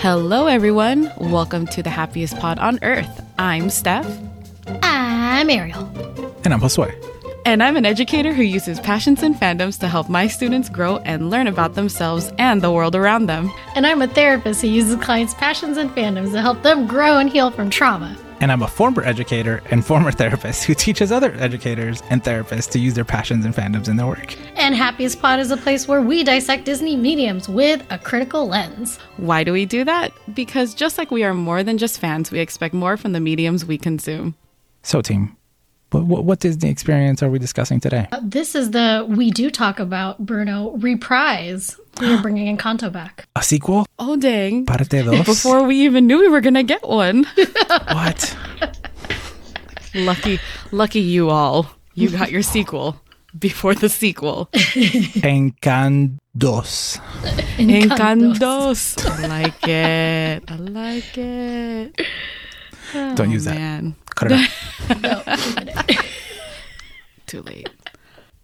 Hello, everyone. Welcome to the happiest pod on earth. I'm Stef, I'm Ariel. And I'm Josué. and I'm an educator who uses passions and fandoms to help my students grow and learn about themselves and the world around them. And I'm a therapist who uses clients' passions and fandoms to help them grow and heal from trauma. And I'm a former educator and former therapist who teaches other educators and therapists to use their passions and fandoms in their work. And Happiest Pod is a place where we dissect Disney mediums with a critical lens. Why do we do that? Because just like we are more than just fans, we expect more from the mediums we consume. So, team, what, what, what Disney experience are we discussing today? Uh, This is the We Do Talk About Bruno reprise. We are bringing Encanto back. A sequel? Oh, dang. Parte dos? Before we even knew we were going to get one. What? lucky, lucky you all. You got your sequel before the sequel. Encantos. Encantos. I like it. I like it. Don't use Oh, that. Cut it out. No, it. too late.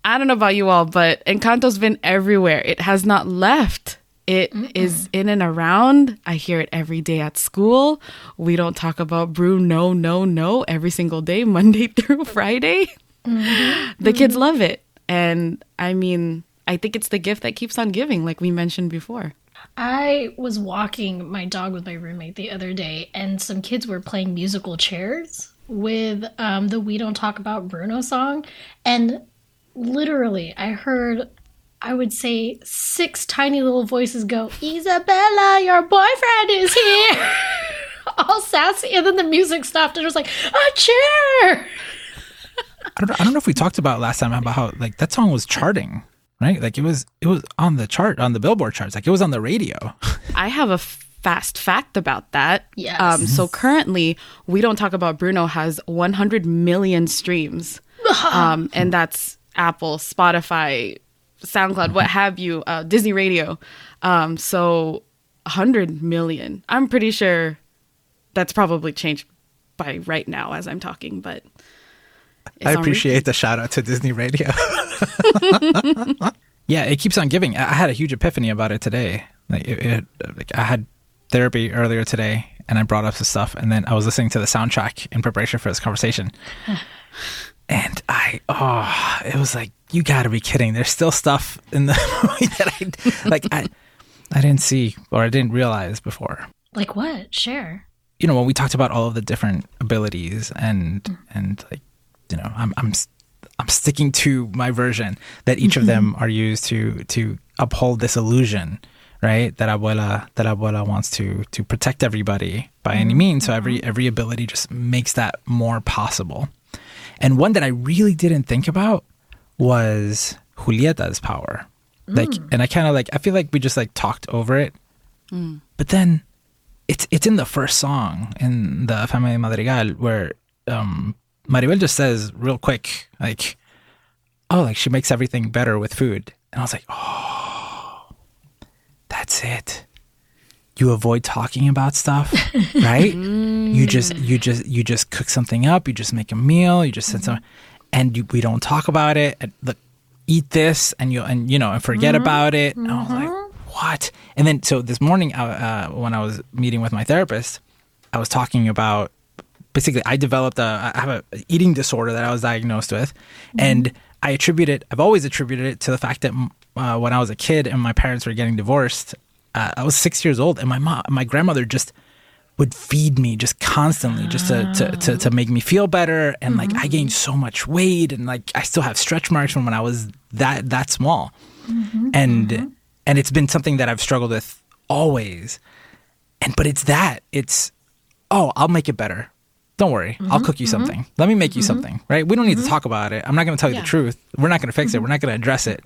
I don't know about you all, but Encanto's been everywhere. It has not left. It is in and around. I hear it every day at school. We don't talk about Bruno no no every single day, Monday through Friday. The kids love it. And I mean, I think it's the gift that keeps on giving, like we mentioned before. I was walking my dog with my roommate the other day, and some kids were playing musical chairs with um, the We Don't Talk About Bruno song. And literally, I heard, I would say, six tiny little voices go, Isabela, your boyfriend is here. All sassy. And then the music stopped, and it was like, a chair. I don't, know, I don't know if we talked about last time about how like that song was charting, right? Like it was it was on the chart on the Billboard charts. Like it was on the radio. I have a fast fact about that. Yes. Um, so currently, we don't talk about Bruno has 100 million streams, um, and that's Apple, Spotify, SoundCloud, what have you, uh, Disney Radio. Um, so 100 million. I'm pretty sure that's probably changed by right now as I'm talking, but it's I appreciate the shout out to Disney Radio. yeah, it keeps on giving. I I had a huge epiphany about it today. Like, it, it, like I had therapy earlier today, and I brought up some stuff, and then I was listening to the soundtrack in preparation for this conversation, and I oh, it was like you got to be kidding. There's still stuff in the movie that I like I I didn't see or I didn't realize before. Like what? Share. you know when we talked about all of the different abilities and mm. and like you know I'm I'm I'm sticking to my version that each of them mm-hmm. are used to to uphold this illusion right? That abuela that abuela wants to to protect everybody by any mm-hmm. means. So every mm-hmm. every ability just makes that more possible and one that I really didn't think about was Julieta's power. Like and I kind of like I feel like we just like talked over it. But then it's it's in the first song in the Familia Madrigal where um, Mirabel just says real quick like, "Oh, like she makes everything better with food," and I was like, "Oh, that's it." You avoid talking about stuff, right? You just you just you just cook something up. You just make a meal. You just send some, and you, we don't talk about it. And look, eat this, and you and you know and forget about it. And I was like, what? And then so this morning, uh, uh, when I was meeting with my therapist, I was talking about basically I developed a I have a eating disorder that I was diagnosed with, and I attribute it. I've always attributed it to the fact that uh, when I was a kid and my parents were getting divorced, uh, I was six years old, and my mom, my grandmother just would feed me just constantly just to, to, to, to make me feel better. And like i gained so much weight and like i still have stretch marks from when i was that that small. Mm-hmm. And mm-hmm. and it's been something that i've struggled with always. And but it's that it's oh i'll make it better. Don't worry. I'll mm-hmm. cook you something. Let me make you something right? We don't need to talk about it. I'm not going to tell you Yeah. the truth. We're not going to fix it. We're not going to address it.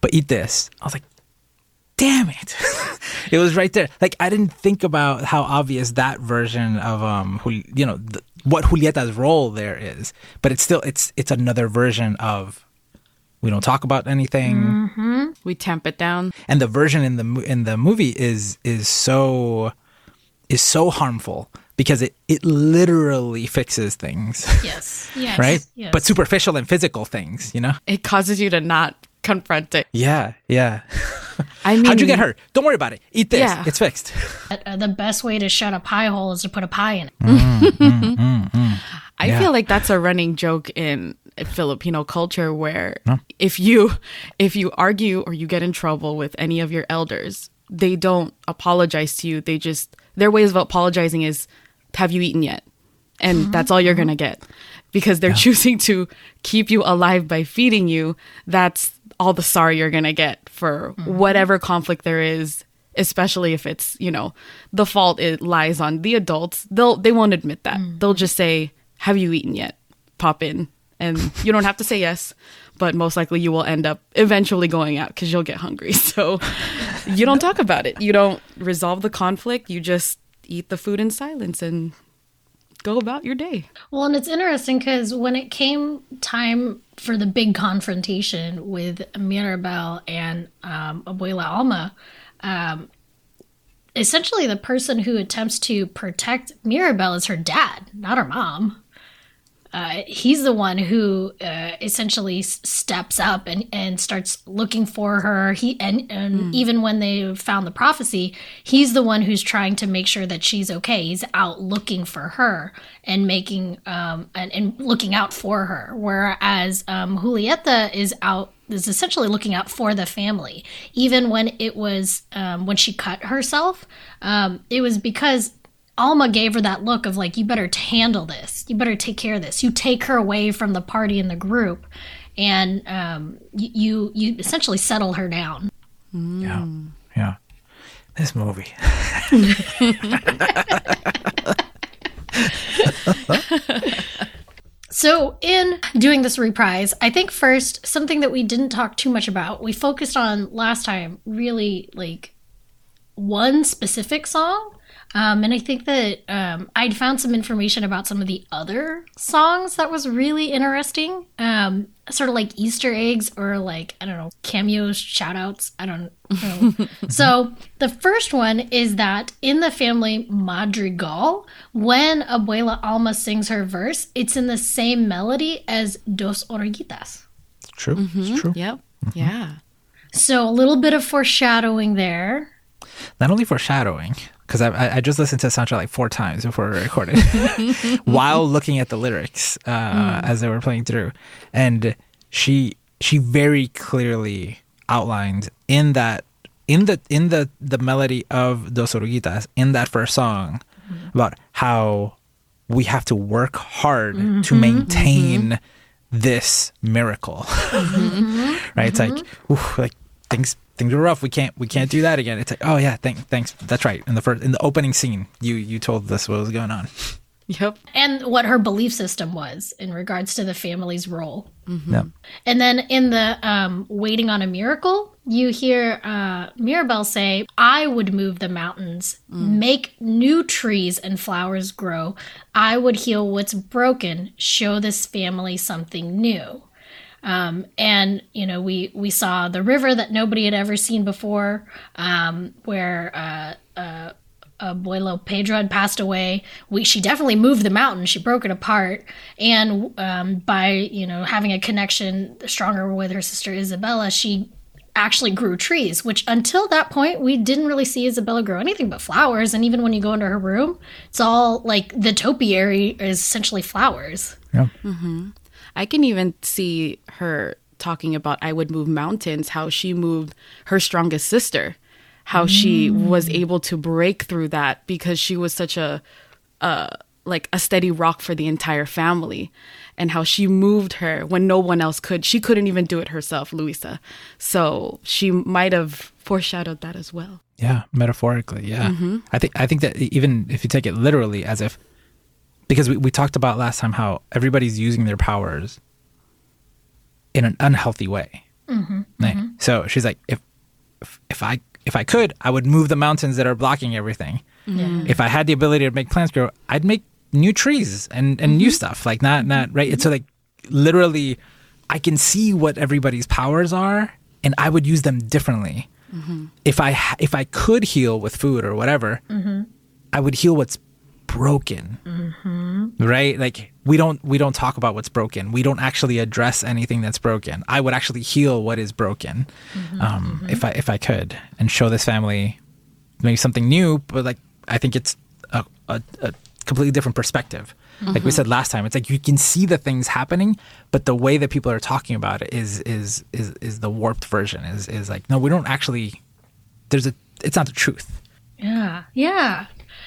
But eat this. I was like damn it it was right there like i didn't think about how obvious that version of um you know th- what julieta's role there is but it's still it's it's another version of we don't talk about anything We tamp it down. and the version in the in the movie is is so is so harmful because it it literally fixes things Yes. Yes. right Yes. but superficial and physical things you know It causes you to not confront it. Yeah, yeah. I mean, How'd you get hurt? Don't worry about it. Eat this. Yeah. It's fixed. Uh, uh, the best way to shut a pie hole is to put a pie in it. Mm, mm, mm, I Yeah. feel like that's a running joke in Filipino culture where if you if you argue or you get in trouble with any of your elders, they don't apologize to you. They just their ways of apologizing is have you eaten yet? And uh-huh. that's all you're going to get. Because they're choosing to keep you alive by feeding you. That's all the sorry you're going to get for mm-hmm. whatever conflict there is especially if it's you know the fault it lies on the adults they'll they won't admit that. Mm. They'll just say have you eaten yet? Pop in. And you don't have to say yes but most likely you will end up eventually going out because you'll get hungry. So you don't talk about it. You don't resolve the conflict. You just eat the food in silence and go about your day Well, and it's interesting because when it came time for the big confrontation with Mirabel and um, Abuela Alma, um, essentially the person who attempts to protect Mirabel is her dad, not her mom. Uh, he's the one who uh, essentially steps up and, and starts looking for her. He and, and even when they found the prophecy, he's the one who's trying to make sure that she's okay. He's out looking for her and making um, and, and looking out for her. Whereas um, Julieta is out is essentially looking out for the family. Even when it was um, when she cut herself, um, it was because Alma gave her that look of like, you better handle this. You better take care of this. You take her away from the party and the group, and um, y- you you essentially settle her down. Yeah. Yeah. This movie. So, in doing this reprise, I think first something that we didn't talk too much about, we focused on last time really like one specific song. Um, and I think that um, I'd found some information about some of the other songs that was really interesting. Um, sort of like Easter eggs or like, I don't know, cameos, shout outs. I don't know. so the first one is that in the family Madrigal, when Abuela Alma sings her verse, it's in the same melody as Dos Oruguitas. It's true. It's true. yep yeah So a little bit of foreshadowing there. Not only foreshadowing, because I, I, just listened to the soundtrack like four times before we recorded, while looking at the lyrics uh, mm. as they were playing through, and she she very clearly outlined in that in the in the the melody of Dos Oruguitas in that first song mm-hmm. about how we have to work hard mm-hmm. to mm-hmm. maintain this miracle. Right? It's like ooh, like things things were rough. We can't we can't do that again. It's like oh yeah thank, thanks. That's right. In the first in the opening scene you you told us what was going on. Yep. And what her belief system was in regards to the family's role. yeah. And then in the um, Waiting on a Miracle, you hear uh, Mirabel say, I would move the mountains, make new trees and flowers grow. I would heal what's broken, show this family something new. Um, and you know, we we saw the river that nobody had ever seen before, um, where uh, uh, Abuelo Pedro had passed away. We she definitely moved the mountain. She broke it apart, and um, by you know having a connection stronger with her sister Isabela, she actually grew trees. Which until that point, we didn't really see Isabela grow anything but flowers. And even when you go into her room, it's all like the topiary is essentially flowers. yeah I can even see her talking about I would move mountains, how she moved her strongest sister, how she was able to break through that because she was such a uh like a steady rock for the entire family and how she moved her when no one else could. She couldn't even do it herself, Luisa. So she might have foreshadowed that as well. Yeah, metaphorically, yeah. I think I think that even if you take it literally, as if because we, we talked about last time how everybody's using their powers in an unhealthy way. Mm-hmm, right? Mm-hmm. So she's like, if, if if I if I could, I would move the mountains that are blocking everything. Mm-hmm. If I had the ability to make plants grow, I'd make new trees and and new stuff. Like not not right. It's so like literally, I can see what everybody's powers are, and I would use them differently if I if I could heal with food or whatever, I would heal what's broken. Mm-hmm. Right? Like we don't we don't talk about what's broken. We don't actually address anything that's broken. I would actually heal what is broken mm-hmm. um, mm-hmm. if i if i could and show this family maybe something new but like i think it's a, a, a completely different perspective. Like we said last time it's like you can see the things happening but the way that people are talking about it is is is is the warped version is is like no we don't actually there's a it's not the truth. Yeah, yeah.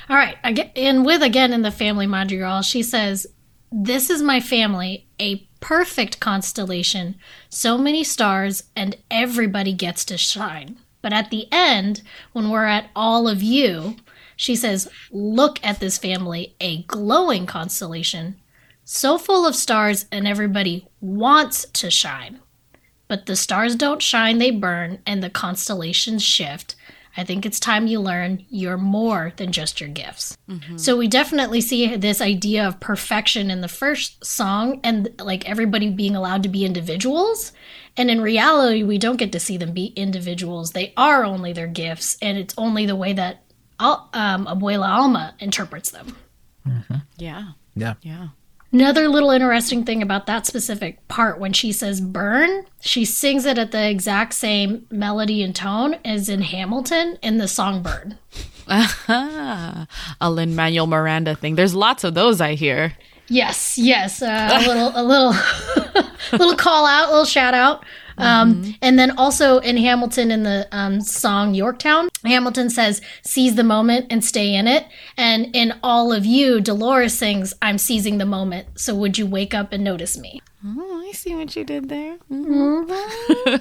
All right. And with again in the family madrigal, she says, "This is my family, a perfect constellation, so many stars, and everybody gets to shine. But at the end, when we're at all of you, she says, "Look at this family, a glowing constellation, so full of stars, and everybody wants to shine." But the stars don't shine, they burn, and the constellations shift. I think it's time you learn you're more than just your gifts. So we definitely see this idea of perfection in the first song and like everybody being allowed to be individuals. And in reality, we don't get to see them be individuals. They are only their gifts, and it's only the way that um, Abuela Alma interprets them. Yeah. yeah Yeah. Another little interesting thing about that specific part when she says burn, she sings it at the exact same melody and tone as in Hamilton in the song Burn. Ah, a Lin Manuel Miranda thing. There's lots of those I hear. Yes, yes, uh, a little, a little, little call out, a little shout out. Um, And then also in Hamilton, in the um, song Yorktown, Hamilton says, "Seize the moment and stay in it." And in All of You, Dolores sings, "I'm seizing the moment." So would you wake up and notice me? Oh, I see what you did there.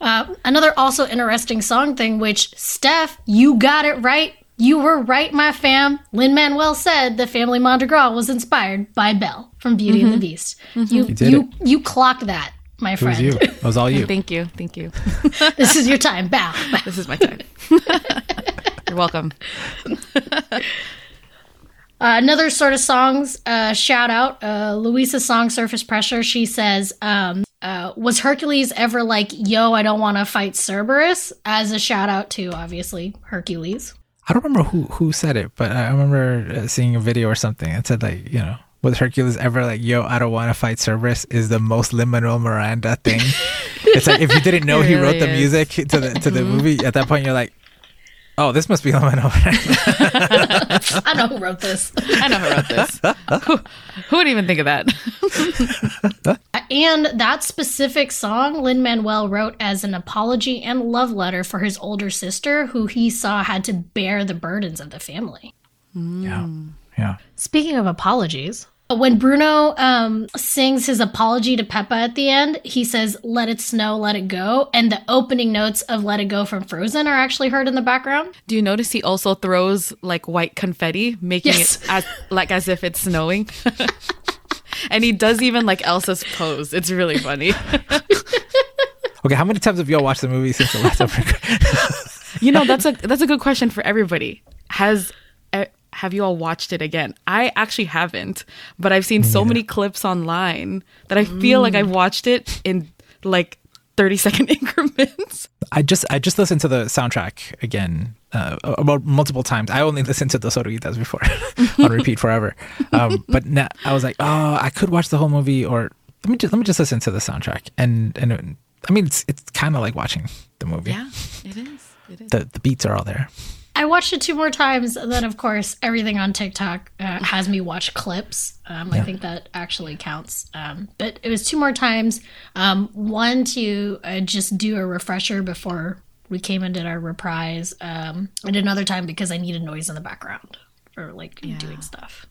Uh, another also interesting song thing, which Stef, you got it right. You were right, my fam. Lin Manuel said the family Madrigal was inspired by Belle from Beauty and the Beast. You did you you clocked that, my it was friend. you it was all you Thank you. Thank you. this is your time. Bow. bow. This is my time. You're welcome. Uh, another sort of songs uh, shout out uh, Luisa's song Surface Pressure. She says, um, uh, Was Hercules ever like, yo, I don't want to fight Cerberus? As a shout out to obviously Hercules. I don't remember who who said it, but I remember uh, seeing a video or something. It said like, you know, was Hercules ever like, "Yo, I don't want to fight Cerberus" is the most Lin Manuel Miranda thing. it's like if you didn't know It he really wrote the is. music to the to the mm-hmm. movie, at that point you're like, "Oh, this must be Lin Manuel Miranda." I know who wrote this. I know who wrote this. who, who would even think of that? Uh, and that specific song, Lin Manuel wrote as an apology and love letter for his older sister, who he saw had to bear the burdens of the family. yeah, mm. Yeah. Speaking of apologies, when Bruno um, sings his apology to Pepa at the end, he says, Let it snow, let it go. And the opening notes of Let It Go from Frozen are actually heard in the background. Do you notice he also throws like white confetti, making Yes. it as like as if it's snowing? and he does even like Elsa's pose. It's really funny. Okay, how many times have y'all watched the movie since the last episode? You know, that's a that's a good question for everybody. Has have you all watched it again? I actually haven't, but I've seen so many clips online that I feel like I've watched it in like 30 second increments. I just I just listened to the soundtrack again uh, about multiple times. I only listened to Dos Oruguitas before on repeat forever. Um, but now I was like, oh, I could watch the whole movie, or let me just let me just listen to the soundtrack. And and it- I mean, it's it's kind of like watching the movie. Yeah, it is. It is. The the beats are all there. I watched it two more times. And then, of course, everything on TikTok uh, has me watch clips. Um, I think that actually counts. Um, but it was two more times. Um, one to uh, just do a refresher before we came and did our reprise, um, and another time because I needed noise in the background for like doing stuff.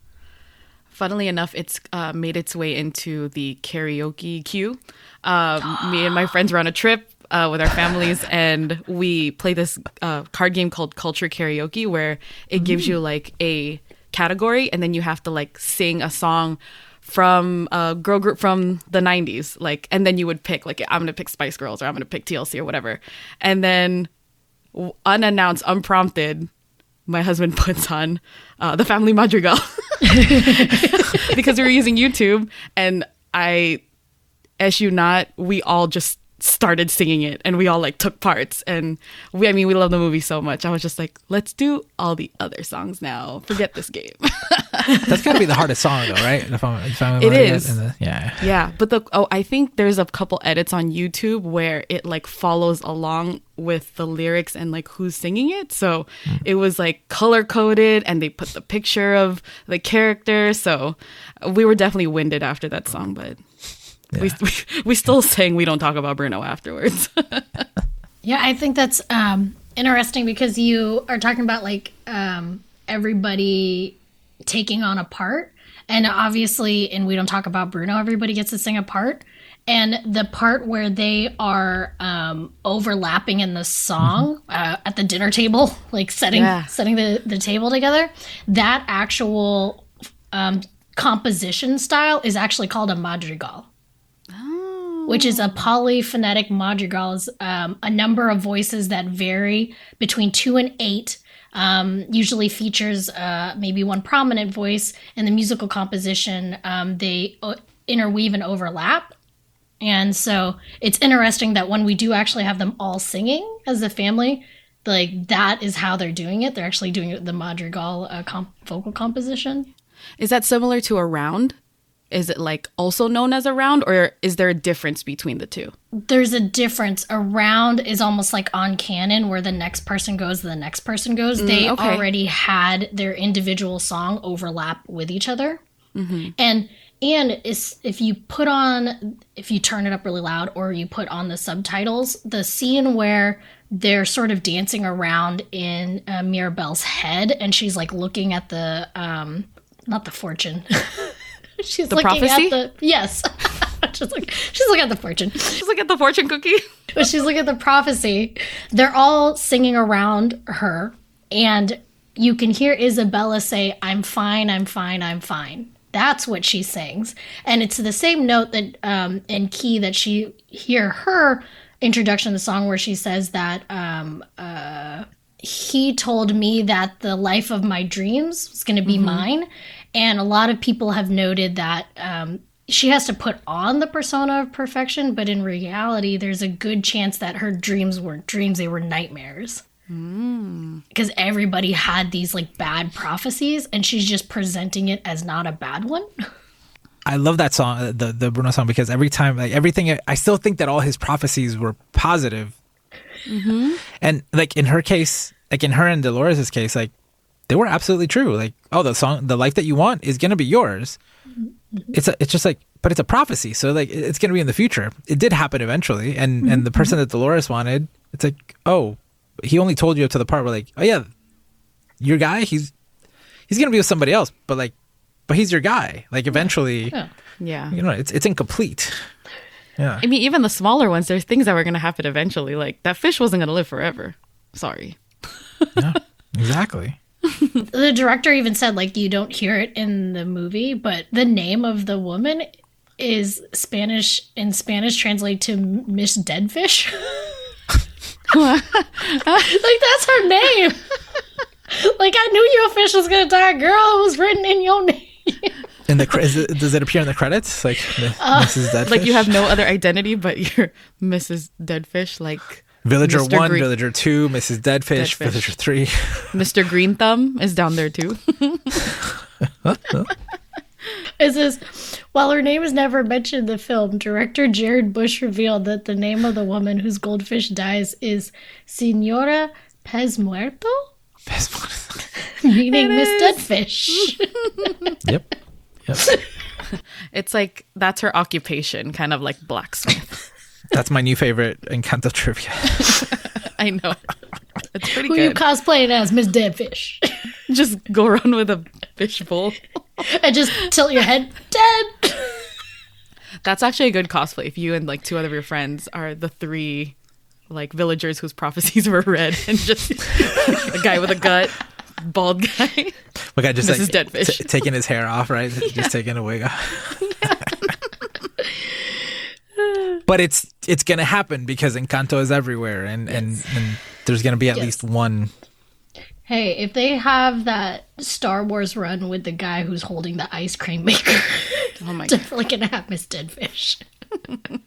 Funnily enough, it's uh, made its way into the karaoke queue. Um, me and my friends were on a trip uh, with our families, and we play this uh, card game called Kulture Karaoke, where it gives you like a category, and then you have to like sing a song from a girl group from the 90s like and then you would pick like i'm gonna pick spice girls or i'm gonna pick tlc or whatever. And then unannounced unprompted my husband puts on uh, the family madrigal. Because we were using YouTube and I, as you not, we all just started singing it and we all like took parts and we I mean we love the movie so much. I was just like, let's do all the other songs now. Forget this game. That's got to be the hardest song, though, right? If I'm, if I'm It in the- yeah. yeah, but the oh, I think there's a couple edits on YouTube where it like follows along with the lyrics and like who's singing it. So hmm. it was like color coded and they put the picture of the character. So we were definitely winded after that song, but we, we we still sang we don't talk about Bruno afterwards. Yeah, I think that's um, interesting because you are talking about like um, everybody taking on a part. And obviously, and we don't talk about Bruno, everybody gets to sing a part. And the part where they are um, overlapping in the song uh, at the dinner table, like setting Yeah. setting the, the table together, that actual um, composition style is actually called a madrigal which is a polyphonetic madrigal, is um, a number of voices that vary between two and eight. Um, usually features uh, maybe one prominent voice in the musical composition. Um, they uh, interweave and overlap. And so it's interesting that when we do actually have them all singing as a family, like that is how they're doing it. They're actually doing the madrigal uh, comp- vocal composition. is that similar to a round? Is it like also known as a round or is there a difference between the two? there's a difference. A round is almost like on canon where the next person goes, the next person goes. they okay. already had their individual song overlap with each other. And and is if you put on if you turn it up really loud or you put on the subtitles, the scene where they're sort of dancing around in uh, Mirabel's head and she's like looking at the um not the fortune. she's looking prophecy? at the yes. she's like she's looking at the fortune. Just look at the fortune cookie. But she's looking at the prophecy. They're all singing around her, and you can hear Isabela say, I'm fine, I'm fine, I'm fine. That's what she sings. And it's the same note that um, in key that she hear her introduction to the song where she says that um, uh, he told me that the life of my dreams was going to be mine. And a lot of people have noted that um, she has to put on the persona of perfection, but in reality, there's a good chance that her dreams weren't dreams, they were nightmares. Because everybody had these like bad prophecies, and she's just presenting it as not a bad one. I love that song, uh, the the Bruno song, because every time, like everything, I still think that all his prophecies were positive. And like in her case, like in her and Dolores' case, like they were absolutely true. Like, oh, the song, the life that you want is gonna be yours. Mm-hmm. It's a, it's just like, but it's a prophecy, so like it's gonna be in the future. It did happen eventually, and and the mm-hmm. person that Dolores wanted, it's like, oh, he only told you up to the part where like, oh yeah, your guy, he's he's gonna be with somebody else, but like, but he's your guy. Like eventually, Yeah. Yeah. you know, it's it's incomplete. Yeah, I mean, even the smaller ones, there's things that were going to happen eventually. Like that fish wasn't going to live forever. Sorry. Yeah, exactly. The director even said, like, you don't hear it in the movie, but the name of the woman is Spanish, in Spanish, translate to Miss Deadfish. like, that's her name. like, I knew your fish was going to die, girl. It was written in your name. In the is it, does it appear in the credits? Like the, uh, Mrs. Deadfish? Like you have no other identity, but you're Mrs. Deadfish, like Villager Mr. one, Green- Villager two, Mrs. Deadfish, Deadfish. Villager three. Mr. Green Thumb is down there too. It says, while her name is never mentioned in the film, director Jared Bush revealed that the name of the woman whose goldfish dies is Senora Pez Muerto, meaning Miss Deadfish. yep. Yep. It's like that's her occupation, kind of like blacksmith. That's my new favorite Encanto trivia. I know. It's pretty cool. Who you good. cosplaying as Miss Deadfish? Just go around with a fish bowl. and just tilt your head, dead. That's actually a good cosplay. If you and like two other of your friends are the three like villagers whose prophecies were read, and just a guy with a gut, bald guy. My guy just Mrs. like Deadfish. t- taking his hair off, right? Just taking a wig off. But it's it's gonna happen because Encanto is everywhere, and and, and there's gonna be at Yes. least one. Hey, if they have that Star Wars run with the guy who's holding the ice cream maker, Oh my god. definitely gonna have Miss Deadfish.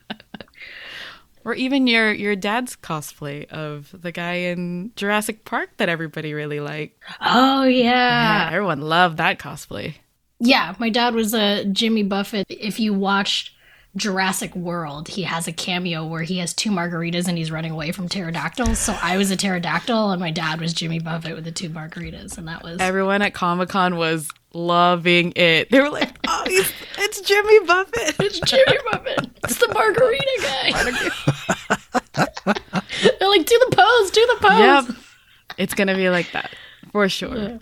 Or even your your dad's cosplay of the guy in Jurassic Park that everybody really liked. Oh Yeah, yeah. everyone loved that cosplay. Yeah, my dad was a Jimmy Buffett. If you watched Jurassic World, he has a cameo where he has two margaritas and he's running away from pterodactyls. So I was a pterodactyl and my dad was Jimmy Buffett with the two margaritas, and that was Everyone at Comic Con was loving it. They were like, "Oh, it's Jimmy Buffett." it's Jimmy Buffett. It's the margarita guy. They're like, do the pose, do the pose. yep, it's gonna be like that for sure.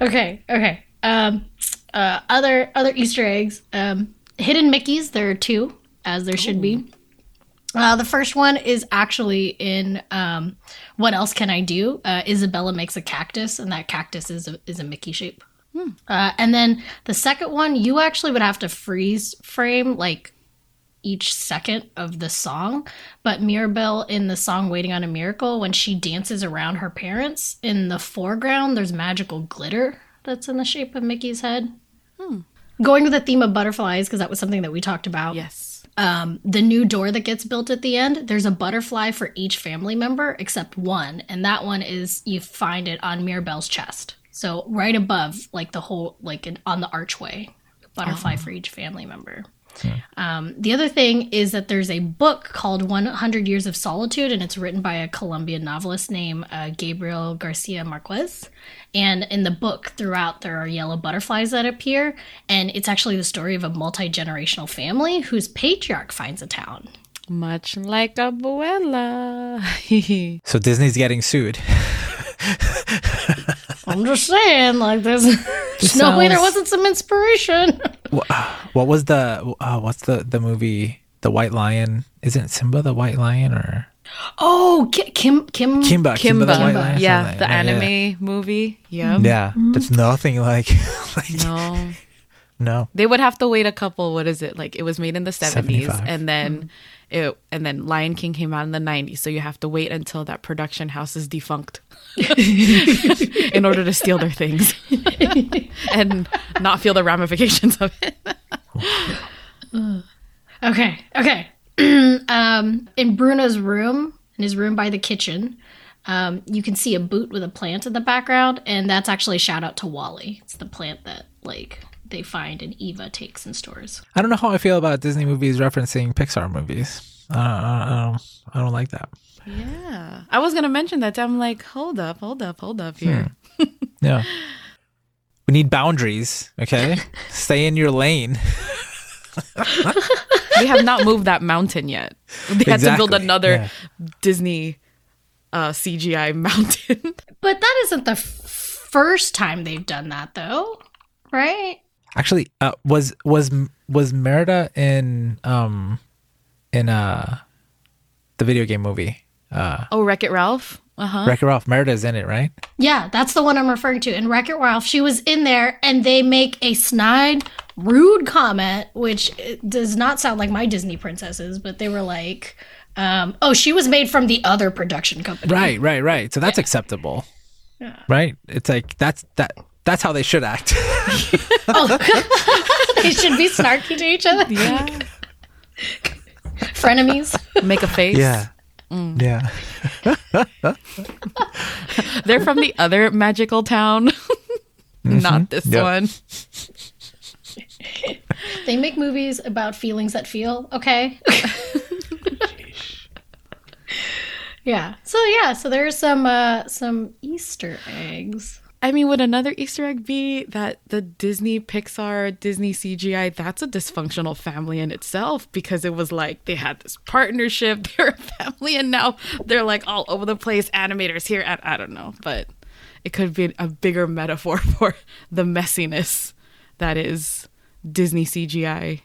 Okay, okay. Um, uh, other other Easter eggs. Um, hidden Mickey's. There are two, as there should be. Uh, the first one is actually in um, "What Else Can I Do?" Uh, Isabela makes a cactus, and that cactus is a, is a Mickey shape. Uh, and then the second one, you actually would have to freeze frame like each second of the song. But Mirabel in the song Waiting on a Miracle, when she dances around her parents, in the foreground, there's magical glitter that's in the shape of Mickey's head. Going with the theme of butterflies, because that was something that we talked about. Yes. Um, the new door that gets built at the end, there's a butterfly for each family member except one. And that one is, you find it on Mirabel's chest. So right above, like the whole, like on the archway, butterfly for each family member. Um, the other thing is that there's a book called 100 Years of Solitude, and it's written by a Colombian novelist named uh, Gabriel Garcia Marquez. And in the book, throughout, there are yellow butterflies that appear, and it's actually the story of a multi generational family whose patriarch finds a town. Much like a Abuela. So Disney's getting sued. I'm just saying, like, there's, there's no way there wasn't some inspiration. What was the uh, what's the the movie The White Lion? Isn't Simba the White Lion or Oh, Kim, Kim, Kimba? Kimba. the White Lion. yeah, something the like that. anime movie. Yeah, Yeah, that's nothing like. like No. no. They would have to wait a couple. What is it like? It was made in the seventies, 75. and then and then Lion King came out in the nineties. So you have to wait until that production house is defunct in order to steal their things and not feel the ramifications of it. Okay, okay. um, in Bruno's room, in his room by the kitchen, um, you can see a boot with a plant in the background, and that's actually a shout out to WALL-E. It's the plant that like they find and Eva takes and stores. I don't know how I feel about Disney movies referencing Pixar movies. Uh, I, don't, I don't like that. Yeah, I was gonna mention that. I'm like, hold up, hold up, hold up here. Yeah. We need boundaries, okay? Stay in your lane. we have not moved that mountain yet. They had to build another yeah. Disney uh, CGI mountain. But that isn't the f- first time they've done that, though, right? Actually, uh, was was was Merida in um in uh the video game movie uh oh, Wreck It Ralph. Uh huh. Wreck-It Ralph? Merida's in it, right? Yeah, that's the one I'm referring to. In Wreck It Ralph, she was in there, and they make a snide, rude comment, which uh, does not sound like my Disney princesses, but they were like, um, "Oh, she was made from the other production company." Right, right, right. So that's acceptable. Right? It's like that's that that's how they should act. oh. they should be snarky to each other, Yeah. frenemies. Make a face. yeah. Mm. Yeah. They're from the other magical town, not this Yep. one. They make movies about feelings that feel okay. yeah. So yeah. So there's some uh, some Easter eggs. I mean, would another Easter egg be that the Disney Pixar, Disney CGI, that's a dysfunctional family in itself because it was like they had this partnership, they're a family, and now they're like all over the place, animators here, and I don't know, but it could be a bigger metaphor for the messiness that is Disney CGI,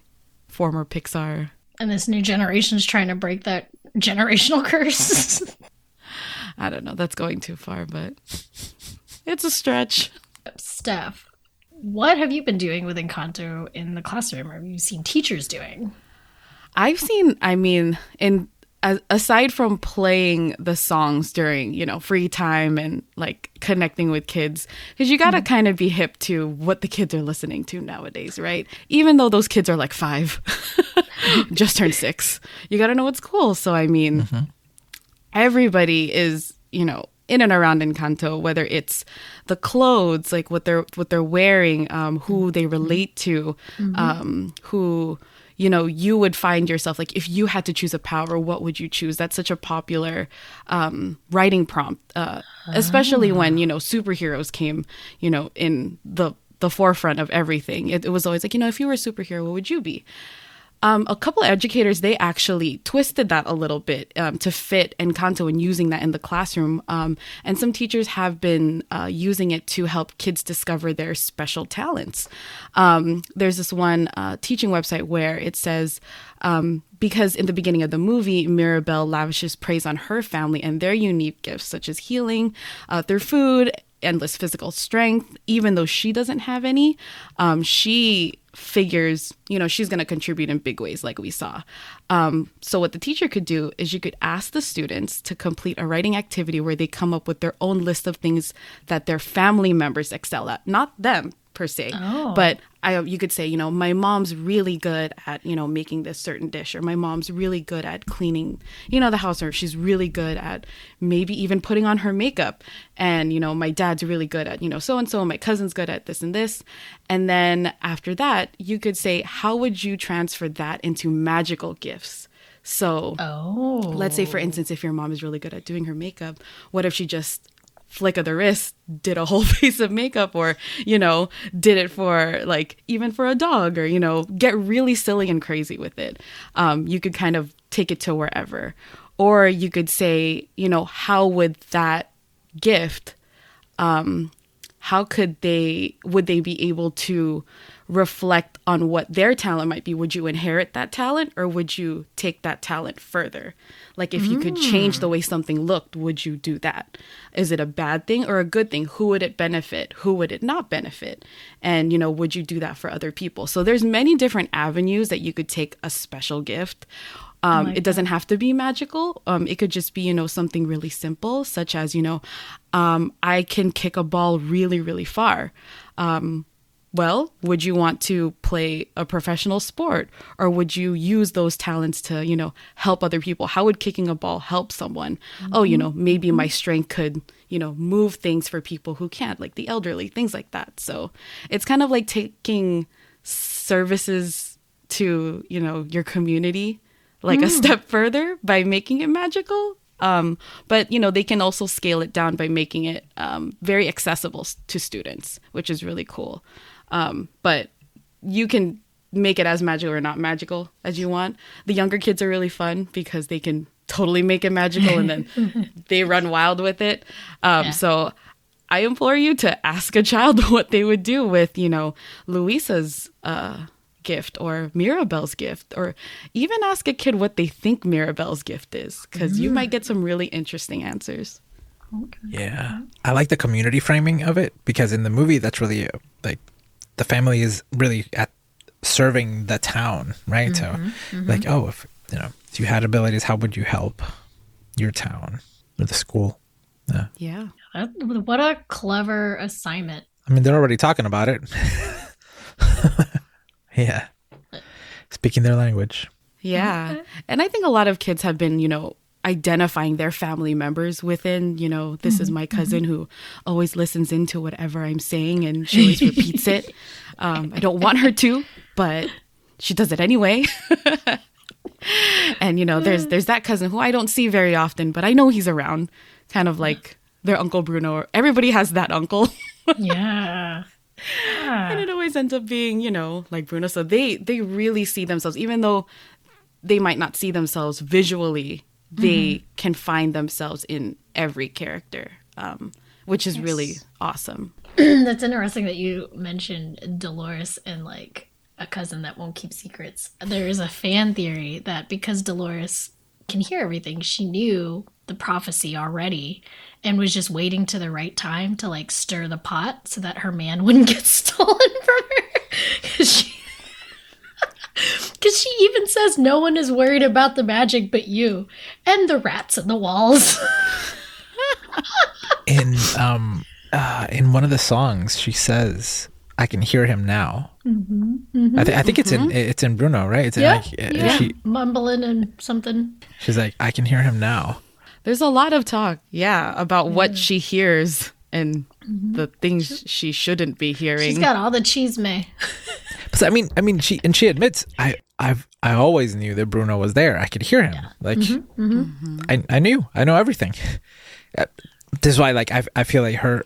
former Pixar. And this new generation is trying to break that generational curse. I don't know, that's going too far, but it's a stretch. Stef, what have you been doing with Encanto in the classroom? Or have you seen teachers doing? I've seen, I mean, in aside from playing the songs during you know free time and like connecting with kids because you got to mm-hmm. kind of be hip to what the kids are listening to nowadays right even though those kids are like five just turned six you got to know what's cool so i mean mm-hmm. everybody is you know in and around Encanto, whether it's the clothes, like what they're what they're wearing, um, who they relate to, um, who you know you would find yourself like if you had to choose a power, what would you choose? That's such a popular um, writing prompt, uh, especially when you know superheroes came, you know, in the the forefront of everything. It, it was always like you know if you were a superhero, what would you be? Um, a couple of educators they actually twisted that a little bit um, to fit Encanto and using that in the classroom. Um, and some teachers have been uh, using it to help kids discover their special talents. Um, there's this one uh, teaching website where it says. Um, because in the beginning of the movie, Mirabel lavishes praise on her family and their unique gifts, such as healing uh, through food, endless physical strength, even though she doesn't have any. Um, she figures, you know, she's going to contribute in big ways, like we saw. Um, so, what the teacher could do is you could ask the students to complete a writing activity where they come up with their own list of things that their family members excel at, not them per se, Oh. but I, you could say, you know, my mom's really good at, you know, making this certain dish, or my mom's really good at cleaning, you know, the house, or she's really good at maybe even putting on her makeup. And, you know, my dad's really good at, you know, so and so, my cousin's good at this and this. And then after that, you could say, how would you transfer that into magical gifts? So, Oh. let's say, for oh. instance, if your mom is really good at doing her makeup, what if she just flick of the wrist did a whole face of makeup or you know did it for like even for a dog or you know get really silly and crazy with it. Um, you could kind of take it to wherever. Or you could say you know how would that gift um, how could they would they be able to reflect on what their talent might be. Would you inherit that talent or would you take that talent further? Like if you could change the way something looked would you do that? Is it a bad thing or a good thing? Who would it benefit? Who would it not benefit? And you know would you do that for other people? So there's many different avenues that you could take a special gift. Um, it doesn't have to be magical. Um, it could just be, you know, something really simple, such as, you know, um, I can kick a ball really, really far. Well, would you want to play a professional sport or would you use those talents to, you know, help other people? How would kicking a ball help someone? Oh, you know, maybe my strength could, you know, move things for people who can't, like the elderly, things like that. So it's kind of like taking services to, you know, your community like a step further by making it magical. Um, but you know they can also scale it down by making it um, very accessible to students, which is really cool. Um, but you can make it as magical or not magical as you want. The younger kids are really fun because they can totally make it magical and then they run wild with it. Um, Yeah. So I implore you to ask a child what they would do with, you know, Luisa's uh, gift or Mirabel's gift, or even ask a kid what they think Mirabel's gift is, because you might get some really interesting answers. Yeah. I like the community framing of it because in the movie, that's really uh, like the family is really at serving the town, right? so, mm-hmm, mm-hmm. like, oh, if you know, if you had abilities, how would you help your town or the school? Yeah. Yeah. That, what a clever assignment. I mean, they're already talking about it. yeah. Speaking their language. Yeah. And I think a lot of kids have been, you know, identifying their family members within, you know, this is my cousin who always listens into whatever I'm saying and she always repeats it. Um, I don't want her to, but she does it anyway. and you know, there's there's that cousin who I don't see very often, but I know he's around, kind of like their uncle Bruno. Everybody has that uncle. yeah Yeah. and it always ends up being you know like bruno so they they really see themselves even though they might not see themselves visually they can find themselves in every character um, which is really awesome That's interesting that you mentioned Dolores and like a cousin that won't keep secrets. There is a fan theory that because Dolores can hear everything, she knew the prophecy already and was just waiting to the right time to like stir the pot so that her man wouldn't get stolen from her. Because she, Because she even says no one is worried about the magic but you and the rats in the walls. in um uh, in one of the songs she says I can hear him now. I, th- I think it's in it's in Bruno, right? It's in, yeah, like, uh, yeah. She, mumbling and something. she's like, I can hear him now. There's a lot of talk, yeah, about what she hears and the things she shouldn't be hearing. She's got all the cheese may. I mean, I mean, she and she admits, I, I've, I always knew that Bruno was there. I could hear him. Like, I, I knew, I know everything. Uh, This is why, like, I, I feel like her,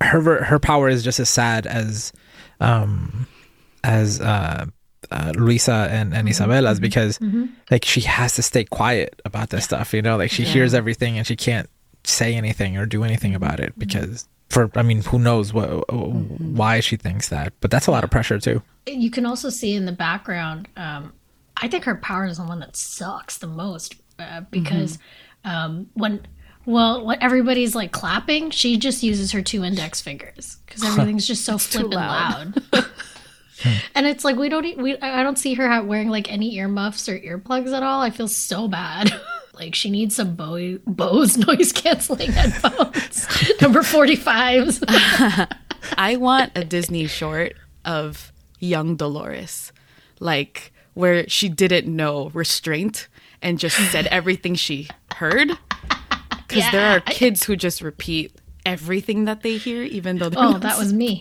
her, her power is just as sad as, um, as uh, uh Luisa and and Isabela's because, like, she has to stay quiet about this stuff. You know, like she hears everything and she can't say anything or do anything about it because. For I mean, who knows what why she thinks that? But that's a lot of pressure too. You can also see in the background. Um, I think her power is the one that sucks the most uh, because um, when well when everybody's like clapping, she just uses her two index fingers because everything's just so flippin' loud. and it's like we don't e- we I don't see her wearing like any earmuffs or earplugs at all. I feel so bad. like she needs some Bowie, Bose noise canceling headphones. Number 45s. I want a Disney short of young Dolores, like where she didn't know restraint and just said everything she heard. Because there are kids who just repeat everything that they hear, even though they're Oh, not that was me.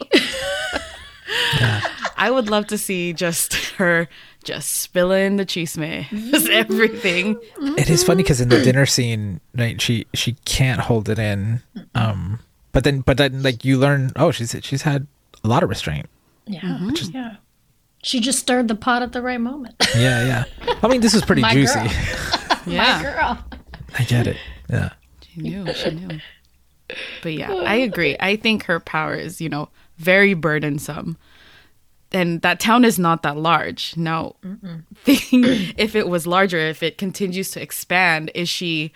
I would love to see just her just spilling the chisme, just everything. It is funny because in the dinner scene, right, she she can't hold it in. Um, but then but then like you learn, oh, she's she's had a lot of restraint. Yeah. yeah. She just stirred the pot at the right moment. Yeah, yeah. I mean, this is pretty My juicy. girl. Yeah, Girl. I get it. Yeah. she knew, she knew. But yeah, I agree. I think her power is, you know, very burdensome. And that town is not that large. Now, thinking if it was larger, if it continues to expand, is she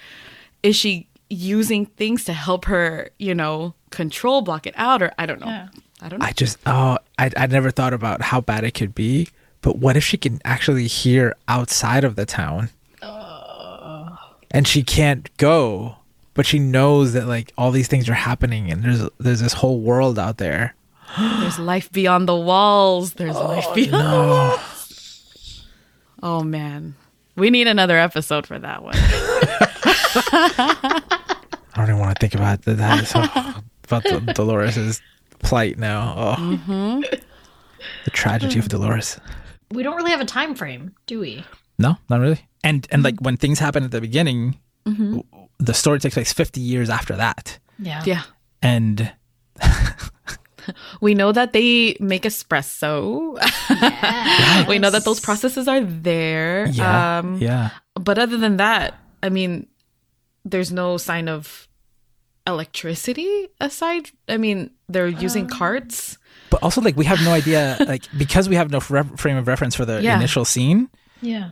is she using things to help her, you know, control, block it out, or I don't know. Yeah. I don't know. I just oh, I I never thought about how bad it could be. But what if she can actually hear outside of the town? And she can't go, but she knows that like all these things are happening and there's there's this whole world out there. There's life beyond the walls. There's oh, life beyond the walls. Oh man. We need another episode for that one. I don't even want to think about that. that is, oh, about the, Dolores's plight now. Oh, mm-hmm. the tragedy of Dolores. We don't really have a time frame, do we? No, not really. And and like mm-hmm. when things happen at the beginning, w- the story takes place fifty years after that. Yeah. yeah. And We know that they make espresso. we know that those processes are there. yeah, Um, yeah, But other than that, I mean, there's no sign of electricity aside. I mean, they're using carts. but also like we have no idea, like because we have no re- frame of reference for the Yeah. initial scene. Yeah.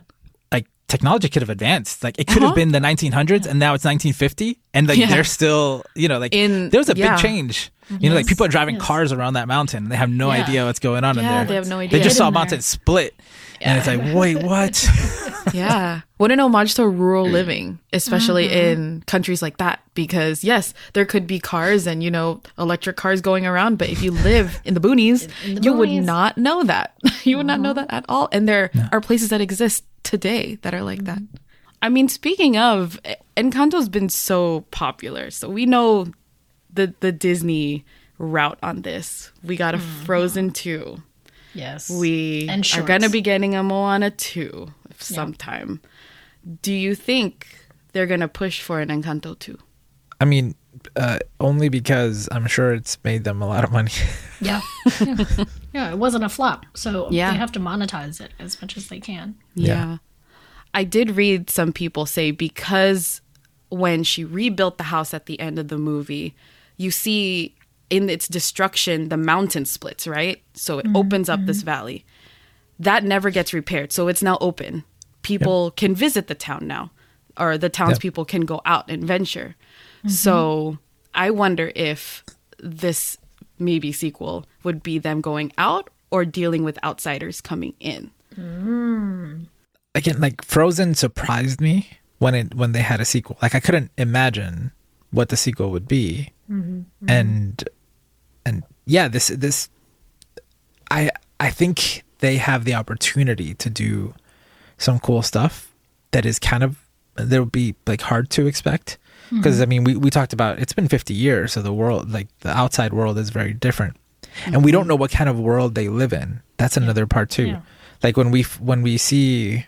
Like technology could have advanced. Like it could have been the 1900s, and now it's 1950, and like Uh-huh. Yeah. they're still, you know, like In- there was a yeah. big change. Mm-hmm. You know, like people are driving cars around that mountain. and They have no Yeah. idea what's going on in Yeah, there. they have no idea. They just saw a in there. mountain split, and it's like, wait, what? Yeah. What an homage to rural mm. living, especially mm-hmm. in countries like that. Because, yes, there could be cars and, you know, electric cars going around. But if you live in the boonies, In the you would not know that. you would not know that at all. And there are places that exist today that are like that. Mm-hmm. I mean, speaking of, Encanto's been so popular. So we know the, the Disney route on this. We got a Frozen 2. Yes. We And are going to be getting a Moana 2 sometime. Do you think they're going to push for an Encanto 2? I mean, uh, only because I'm sure it's made them a lot of money. Yeah. yeah. Yeah, it wasn't a flop. So Yeah. they have to monetize it as much as they can. Yeah. I did read some people say because when she rebuilt the house at the end of the movie, you see in its destruction the mountain splits, right? So it mm-hmm, opens up this mm-hmm. valley. That never gets repaired. So it's now open. People can visit the town now, or the townspeople can go out and venture. Mm-hmm. So I wonder if this maybe sequel would be them going out or dealing with outsiders coming in. Mm. again, like Frozen surprised me when it when they had a sequel. Like I couldn't imagine what the sequel would be, Mm-hmm. and and yeah, this this I I think they have the opportunity to do some cool stuff that is kind of that would be like hard to expect. Mm-hmm. Because I mean we we talked about it's been 50 years so the world like the outside world is very different. And we don't mm-hmm. know what kind of world they live in. That's another part too. Yeah. like when we when we see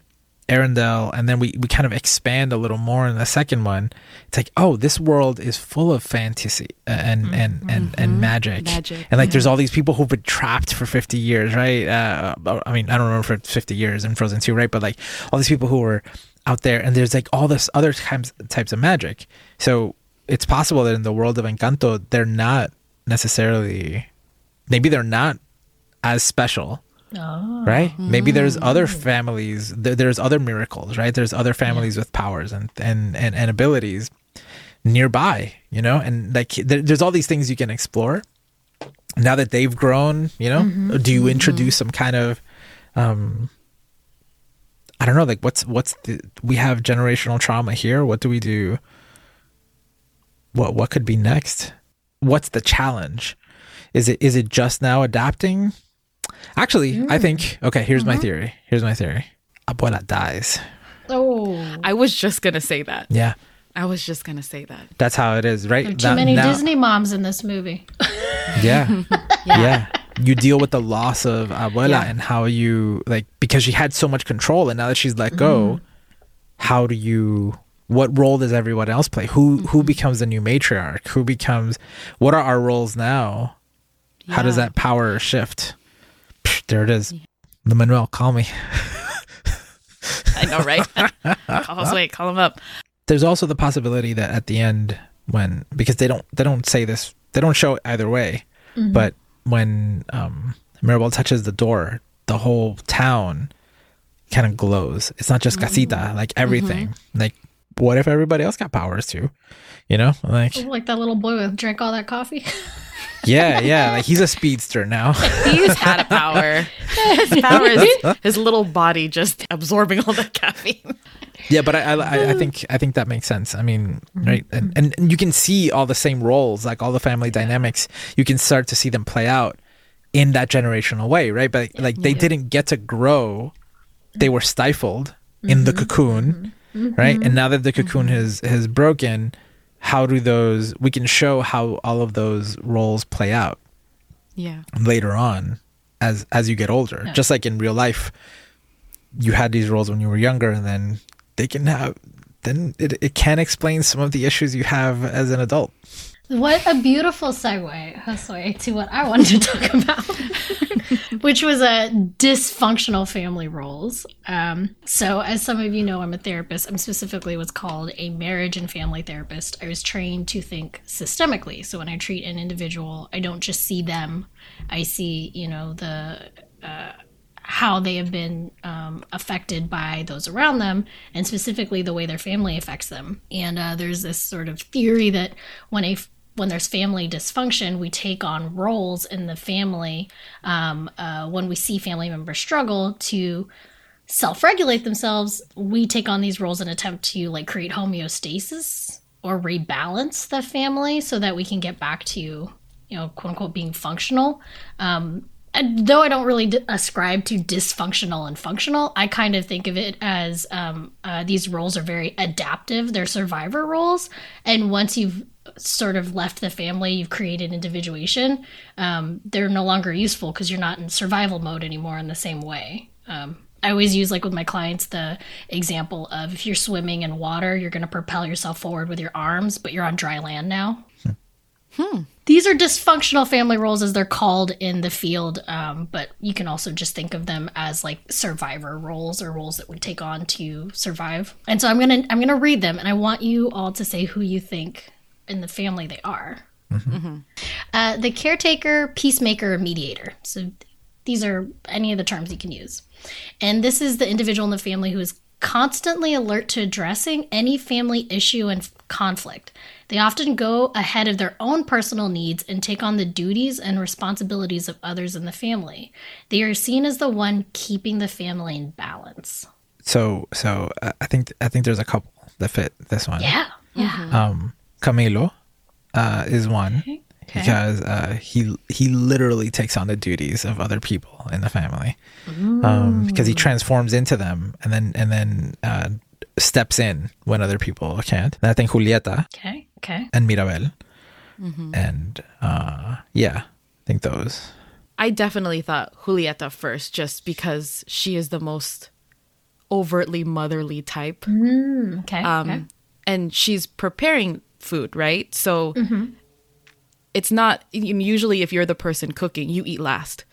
Arendelle and then we we kind of expand a little more in the second one. It's like oh this world is full of fantasy uh, mm-hmm. and and and and magic. Magic, and like there's all these people who've been trapped for 50 years right? Uh i mean i don't remember for 50 years in frozen 2 right? But like all these people who were out there and there's like all this other types types of magic. So it's possible that in the world of encanto they're not necessarily maybe they're not as special Oh. right? Maybe there's hmm. other families th- there's other miracles right? There's other families with powers and, and and and abilities nearby you know? And like there, there's all these things you can explore. Now that they've grown you know mm-hmm. do you mm-hmm. introduce some kind of um i don't know like what's what's the we have generational trauma here. What do we do? What what could be next? What's the challenge? Is it is it just now adapting actually i mm. think okay here's my mm-hmm. theory. Here's my theory. Abuela dies. Oh. I was just gonna say that. yeah. I was just gonna say that. that's how it is right? Too Now- many now- Disney moms in this movie. yeah. Yeah. You deal with the loss of abuela Yeah. and how you like because she had so much control and now that she's let go mm-hmm. how do you what role does everyone else play? Who who mm-hmm. becomes the new matriarch? Who becomes what are our roles now? How does that power shift Psh, there it is. The manuel call me. I know, right? call us, wait, call him up. there's also the possibility that at the end when because they don't they don't say this they don't show it either way mm-hmm. but when um Mirabel touches the door the whole town kind of glows. It's not just mm. casita like mm-hmm. everything. Like what if everybody else got powers too? You know like like that little boy who drank all that coffee. yeah yeah like he's a speedster now He's had a power. His power is his little body just absorbing all the caffeine. Yeah, but I, I, I- I think I think that makes sense. I mean, right, and, and and you can see all the same roles, like all the family dynamics. You can start to see them play out in that generational way, right? But like they didn't get to grow; they were stifled in the mm-hmm. cocoon, mm-hmm. right? And mm-hmm. now that the cocoon has has broken, how do those? We can show how all of those roles play out Yeah. later on as as you get older just like in real life you had these roles when you were younger and then they can have then it, it can explain some of the issues you have as an adult What a beautiful segue, Josué, to what I wanted to talk about, which was a dysfunctional family roles. Um, so, as some of you know, I'm a therapist. I'm specifically what's called a marriage and family therapist. I was trained to think systemically. So, when I treat an individual, I don't just see them. I see, you know, the how they have been um, affected by those around them, and specifically the way their family affects them. And uh, there's this sort of theory that when a when there's family dysfunction, we take on roles in the family um, uh, when we see family members struggle to self-regulate themselves. We take on these roles and attempt to like create homeostasis or rebalance the family so that we can get back to you know quote unquote being functional. Um, though I don't really d- ascribe to dysfunctional and functional, I kind of think of it as um, uh, these roles are very adaptive. They're survivor roles, and once you've sort of left the family, you've created individuation. Um, they're no longer useful because you're not in survival mode anymore in the same way. Um, I always use like with my clients the example of if you're swimming in water, you're going to propel yourself forward with your arms, but you're on dry land now. These are dysfunctional family roles as they're called in the field, um, but you can also just think of them as like survivor roles or roles that we take on to survive. And so I'm gonna I'm gonna read them, and I want you all to say who you think in the family they are. Uh, the caretaker, peacemaker, mediator. So these are any of the terms you can use. And this is the individual in the family who is constantly alert to addressing any family issue and f- conflict. They often go ahead of their own personal needs and take on the duties and responsibilities of others in the family. They are seen as the one keeping the family in balance. so so uh, I think I think there's a couple that fit this one. Yeah. Yeah. Um, Camilo uh, is one Okay. because uh, he he literally takes on the duties of other people in the family um, because he transforms into them and then and then uh, steps in when other people can't. And I think Julieta Okay. Okay. and Mirabel and uh, yeah, I think those. I definitely thought Julieta first, just because she is the most overtly motherly type. Okay. um, okay. and she's preparing food, right? So mm-hmm. it's not usually if you're the person cooking, you eat last.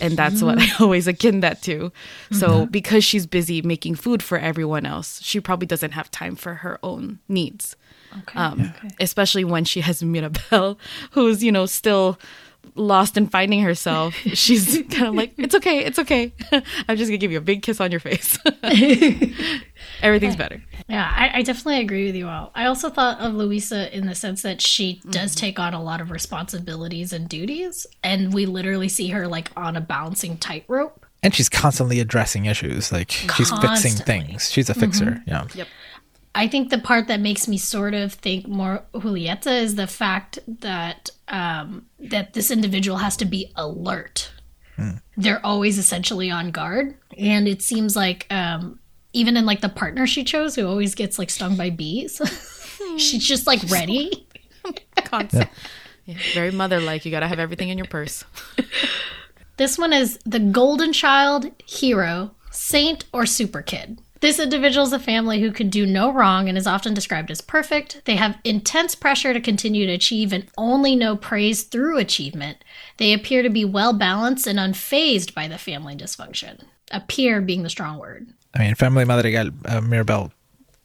And that's what mm-hmm. I always akin that to. So mm-hmm. because she's busy making food for everyone else, she probably doesn't have time for her own needs. Okay. Um, Especially when she has Mirabel, who's, you know, still lost in finding herself. She's kind of like, it's okay, it's okay. I'm just going to give you a big kiss on your face. Everything's better. Yeah, I, I definitely agree with you all. I also thought of Luisa in the sense that she does take on a lot of responsibilities and duties, and we literally see her like on a bouncing tightrope. And she's constantly addressing issues. Like she's fixing things. She's a fixer. Yeah. Yep. I think the part that makes me sort of think more Julieta is the fact that um, that this individual has to be alert. They're always essentially on guard, and it seems like um, even in like the partner she chose, who always gets like stung by bees, she's just like hmm. ready. Constant. Yeah, very mother like. You got to have everything in your purse. This one is the golden child, hero, saint, or super kid. This individual is a family who can do no wrong and is often described as perfect. They have intense pressure to continue to achieve and only know praise through achievement. They appear to be well balanced and unfazed by the family dysfunction. Appear being the strong word. I mean, Family Madrigal, uh, Mirabel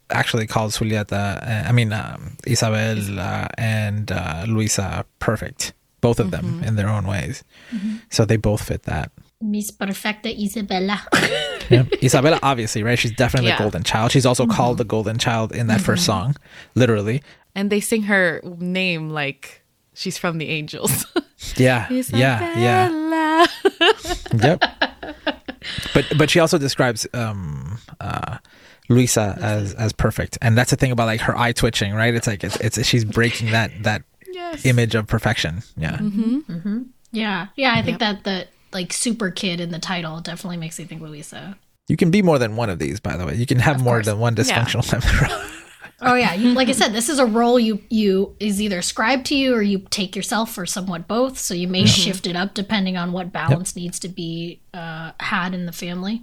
actually calls Julieta, uh, I mean, um, Isabel uh, and uh, Luisa perfect. Both of them in their own ways. So they both fit that. Miss Perfecta Isabela. Yeah. Isabela, obviously, right? She's definitely Yeah. the golden child. She's also called the golden child in that first song, literally. And they sing her name like she's from the Angels. Yeah. Yeah. Yeah. Yep. But but she also describes um uh Luisa as as perfect. And that's the thing about like her eye twitching, right? It's like it's it's she's breaking that that Yes. image of perfection. Yeah. yeah, yeah, I think that the like super kid in the title definitely makes me think Luisa. You can be more than one of these, by the way. You can have more course. than one Yeah. dysfunctional family. Oh yeah, you, like I said, this is a role you you is either ascribed to you or you take yourself, or somewhat both. So you may shift it up depending on what balance needs to be uh, had in the family.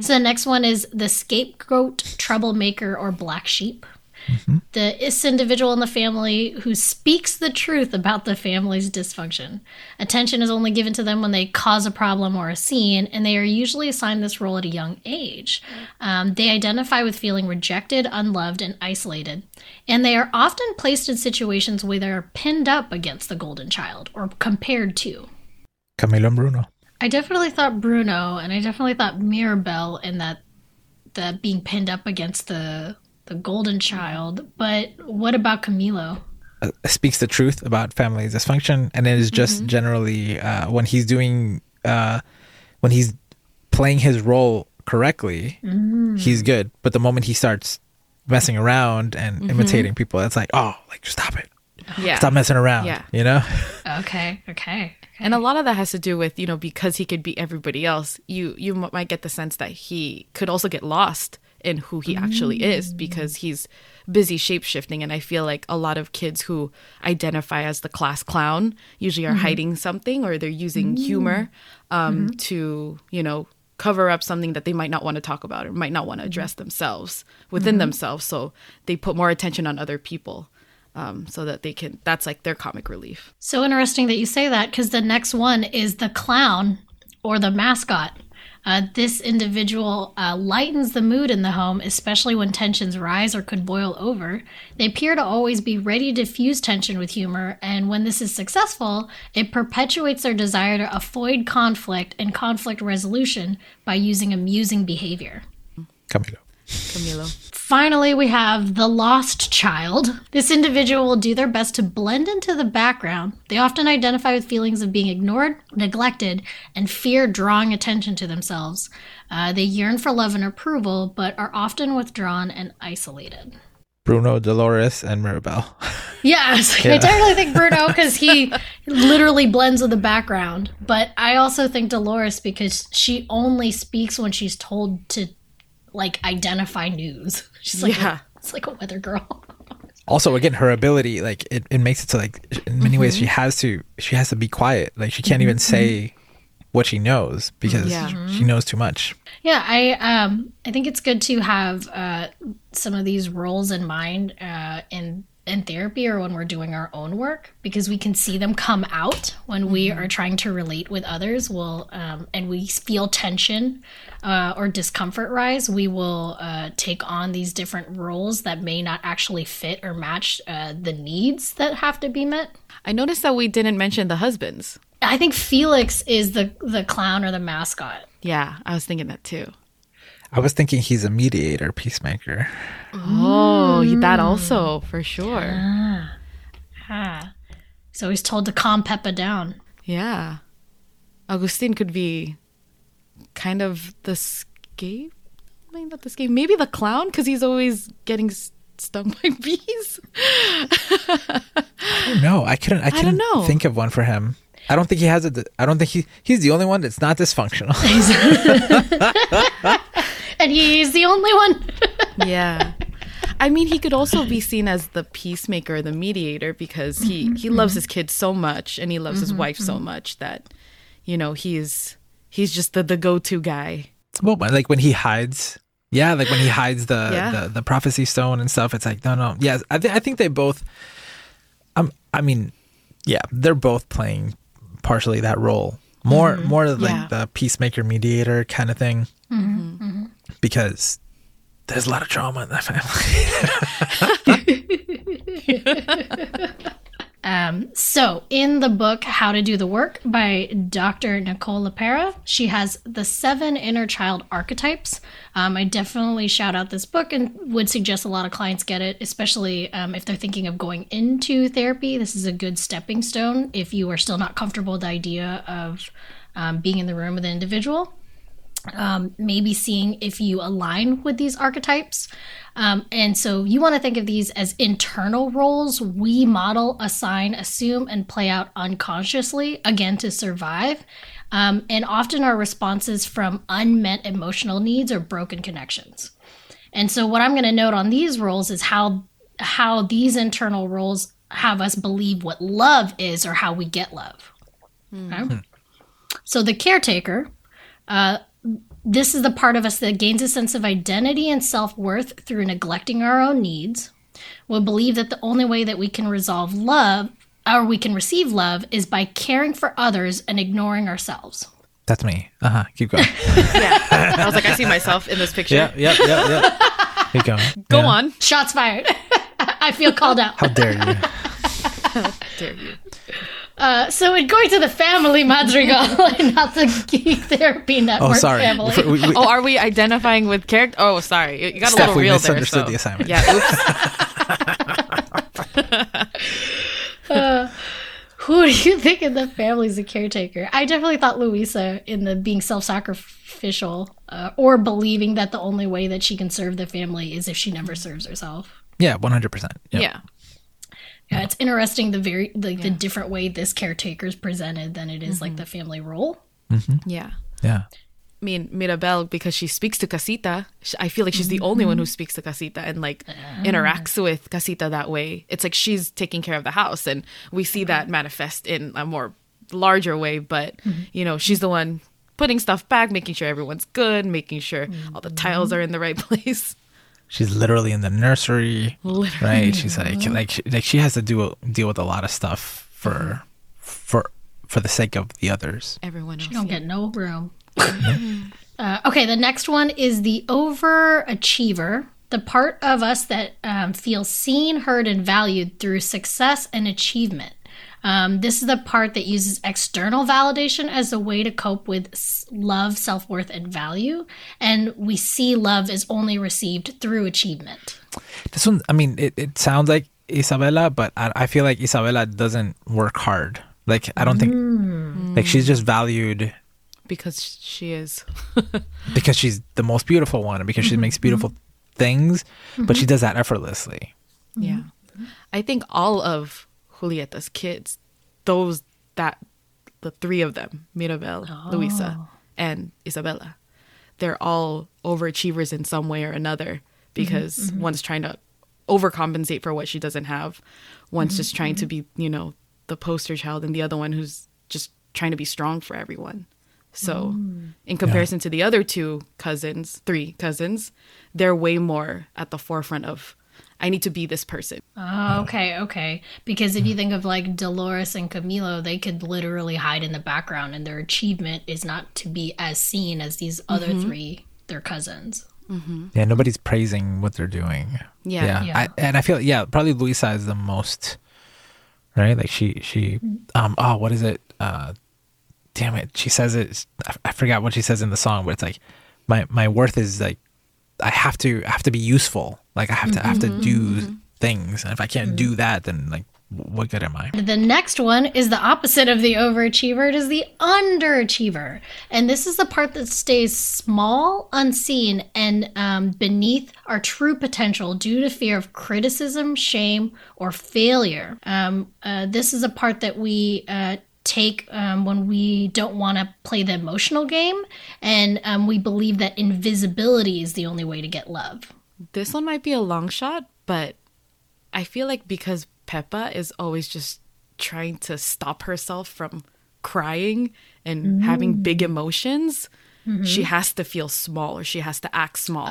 So the next one is the scapegoat, troublemaker, or black sheep. The this individual in the family who speaks the truth about the family's dysfunction. Attention is only given to them when they cause a problem or a scene, and they are usually assigned this role at a young age. Um, they identify with feeling rejected, unloved, and isolated, and they are often placed in situations where they are pinned up against the golden child or compared to. Camilo and Bruno. I definitely thought Bruno, and I definitely thought Mirabel, and that that being pinned up against the the golden child. But what about Camilo? uh, speaks the truth about family dysfunction and it is just Mm-hmm. generally uh, when he's doing uh, when he's playing his role correctly Mm. he's good but the moment he starts messing around and Mm-hmm. imitating people it's like oh like stop it Yeah. stop messing around Yeah. you know Okay, okay. And a lot of that has to do with, you know, because he could be everybody else, you you m- might get the sense that he could also get lost in who he actually is mm. because he's busy shapeshifting. And I feel like a lot of kids who identify as the class clown usually are mm-hmm. hiding something or they're using mm. humor um, mm-hmm. to, you know, cover up something that they might not want to talk about or might not want to mm-hmm. address themselves within themselves. So they put more attention on other people um, so that they can that's like their comic relief. So interesting that you say that because the next one is the clown or the mascot. Uh, this individual uh, lightens the mood in the home, especially when tensions rise or could boil over. They appear to always be ready to diffuse tension with humor, and when this is successful, it perpetuates their desire to avoid conflict and conflict resolution by using amusing behavior. Camilo Camilo. Finally, we have the lost child. This individual will do their best to blend into the background. They often identify with feelings of being ignored, neglected, and fear drawing attention to themselves. Uh, they yearn for love and approval, but are often withdrawn and isolated. Bruno, Dolores, and Mirabel. Yeah, I, was like, I totally think Bruno because he literally blends with the background. But I also think Dolores because she only speaks when she's told to like identify news. She's like, Yeah. it's like a weather girl. also again her ability like it, it makes it so like in many ways she has to she has to be quiet. like she can't even say what she knows because Yeah. she knows too much Yeah, I um I think it's good to have uh some of these roles in mind uh in in therapy or when we're doing our own work because we can see them come out when we are trying to relate with others will um, and we feel tension uh, or discomfort rise we will uh, take on these different roles that may not actually fit or match uh, the needs that have to be met I noticed that we didn't mention the husbands. i think felix is the the clown or the mascot Yeah, I was thinking that too. I was thinking he's a mediator peacemaker Oh, he- that also for sure. ah. so he's told to calm pepa down Yeah. Agustín could be kind of the scape. Maybe not the scape. Maybe the clown because he's always getting s- stung by bees. I don't know. I couldn't. I couldn't know. think of one for him. I don't think he has a. I don't think he. He's the only one that's not dysfunctional. and he's the only one yeah. I mean, he could also be seen as the peacemaker, the mediator, because he mm-hmm. he loves his mm-hmm. kids so much and he loves his mm-hmm. wife so much that, you know, he's he's just the the go to guy. well, like when he hides. Yeah, like when he hides the, Yeah. the the prophecy stone and stuff. It's like no, no. Yeah, I think I think they both. Um, I mean, yeah, they're both playing partially that role. More, more like Yeah. the peacemaker mediator kind of thing. Because there's a lot of trauma in that family. Um, so, in the book How to Do the Work by Dr. Nicole LePera, she has the seven inner child archetypes. Um, I definitely shout out this book and would suggest a lot of clients get it, especially um, if they're thinking of going into therapy. This is a good stepping stone if you are still not comfortable with the idea of um, being in the room with an individual um, maybe seeing if you align with these archetypes. Um, and so you want to think of these as internal roles we model, assign, assume, and play out unconsciously, again, to survive. Um, and often are responses from unmet emotional needs or broken connections. And so what I'm going to note on these roles is how how these internal roles have us believe what love is or how we get love. Okay? So the caretaker this is the part of us that gains a sense of identity and self worth through neglecting our own needs. Will believe that the only way that we can resolve love or we can receive love is by caring for others and ignoring ourselves. That's me. Uh huh. Keep going. Yeah. I was like, I see myself in this picture. yeah, yeah, yeah, yeah. Keep going. Go Yeah. on. Shots fired. I feel called out. How dare you? How dare you. Uh, so in going to the family madrigal and not the geek therapy network Oh, sorry. family. We- we- Oh, are we identifying with character? Oh, sorry. You- You got a little we real there. misunderstood So. the assignment. Yeah. Oops. Who do you think in the family is a caretaker? I definitely thought Luisa in the being self-sacrificial uh, or believing that the only way that she can serve the family is if she never serves herself. Yeah, one hundred percent. yeah. Yeah, it's interesting the very like the different way this caretaker is presented than it is like the mm-hmm. family role. Mm-hmm. Yeah. Yeah. I mean, Mirabel, because she speaks to Casita, I feel like she's the only one who mm-hmm. speaks to Casita and like interacts with Casita that way. It's like she's taking care of the house, and we see that manifest in a more larger way. But you know, she's the one putting stuff back, making sure everyone's good, making sure all the tiles are in the right place. She's literally in the nursery, Literally. right? She's like, like, she, like she has to do deal with a lot of stuff for, for, for the sake of the others. Everyone else. You don't get no room. uh, okay, the next one is the overachiever, the part of us that um, feels seen, heard, and valued through success and achievement. Um, this is the part that uses external validation as a way to cope with love, self worth, and value. And we see love is only received through achievement. This one, I mean, it, it sounds like Isabela, but I, I feel like Isabela doesn't work hard. Like, I don't think, mm. like, she's just valued because she is. because she's the most beautiful one and because she mm-hmm. makes beautiful mm-hmm. things, but she mm-hmm. does that effortlessly. Yeah. I think all of Julieta's kids, those that the three of them, Mirabel, oh. Luisa, and Isabela, they're all overachievers in some way or another mm-hmm, because mm-hmm. one's trying to overcompensate for what she doesn't have. One's just mm-hmm, trying to be, you know, the poster child and the other one who's just trying to be strong for everyone. So, mm. in comparison to the other two cousins, three cousins, they're way more at the forefront of I need to be this person. Oh, okay, okay. Because if you think of like Dolores and Camilo, they could literally hide in the background, and their achievement is not to be as seen as these other three, their cousins. Yeah, nobody's praising what they're doing. Yeah. yeah. Yeah. I, and I feel yeah, probably Luisa is the most right. Like she she um oh what is it? Uh, damn it, she says it. I, I forgot what she says in the song, but it's like my my worth is like I have to I have to be useful. Like I have to I have to do things, and if I can't do that, then like what good am I? The next one is the opposite of the overachiever. It is the underachiever. And this is the part that stays small, unseen, and um, beneath our true potential due to fear of criticism, shame, or failure. Um, uh, this is a part that we uh, take um, when we don't want to play the emotional game, and um, we believe that invisibility is the only way to get love. This one might be a long shot, but I feel like because Pepa is always just trying to stop herself from crying and having big emotions, she has to feel small or she has to act small.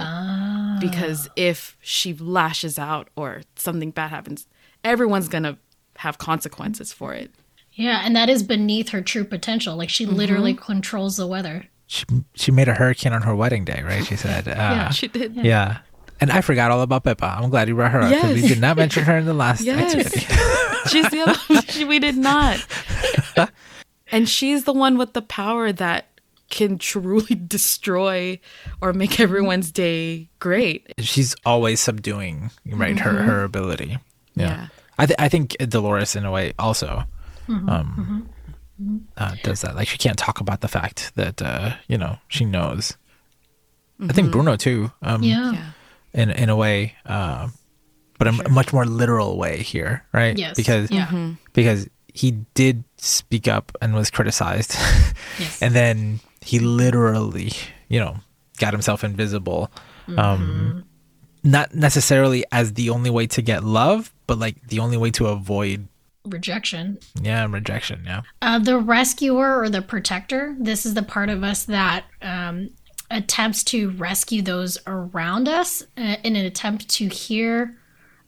Because if she lashes out or something bad happens, everyone's going to have consequences for it. Yeah, and that is beneath her true potential. Like she literally controls the weather. She she made a hurricane on her wedding day, right? She said, uh, Yeah, she did. yeah. And I forgot all about Pepa. I'm glad you brought her up because we did not mention her in the last Yes. activity. she's the other she, we did not. and she's the one with the power that can truly destroy or make everyone's day great. she's always subduing right her her ability yeah, Yeah. I, th- I think dolores in a way also um Uh, does that like she can't talk about the fact that uh you know she knows i think bruno too um Yeah. Yeah. in in a way uh but a, a much more literal way here right Yes. because Yeah. because he did speak up and was criticized Yes. and then he literally you know got himself invisible um not necessarily as the only way to get love but like the only way to avoid Rejection. yeah rejection yeah Uh, the rescuer or the protector. This is the part of us that um, attempts to rescue those around us uh, in an attempt to hear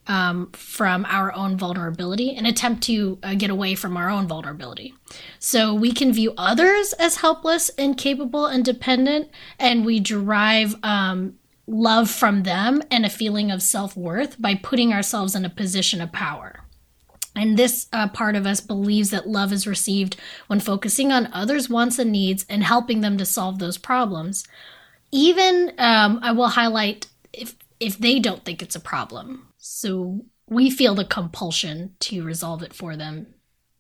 um, from our own vulnerability, an attempt to uh, get away from our own vulnerability. So we can view others as helpless, incapable, and dependent, and we derive um, love from them and a feeling of self worth by putting ourselves in a position of power. And this uh, part of us believes that love is received when focusing on others' wants and needs and helping them to solve those problems. Even um, I will highlight if if they don't think it's a problem. So we feel the compulsion to resolve it for them,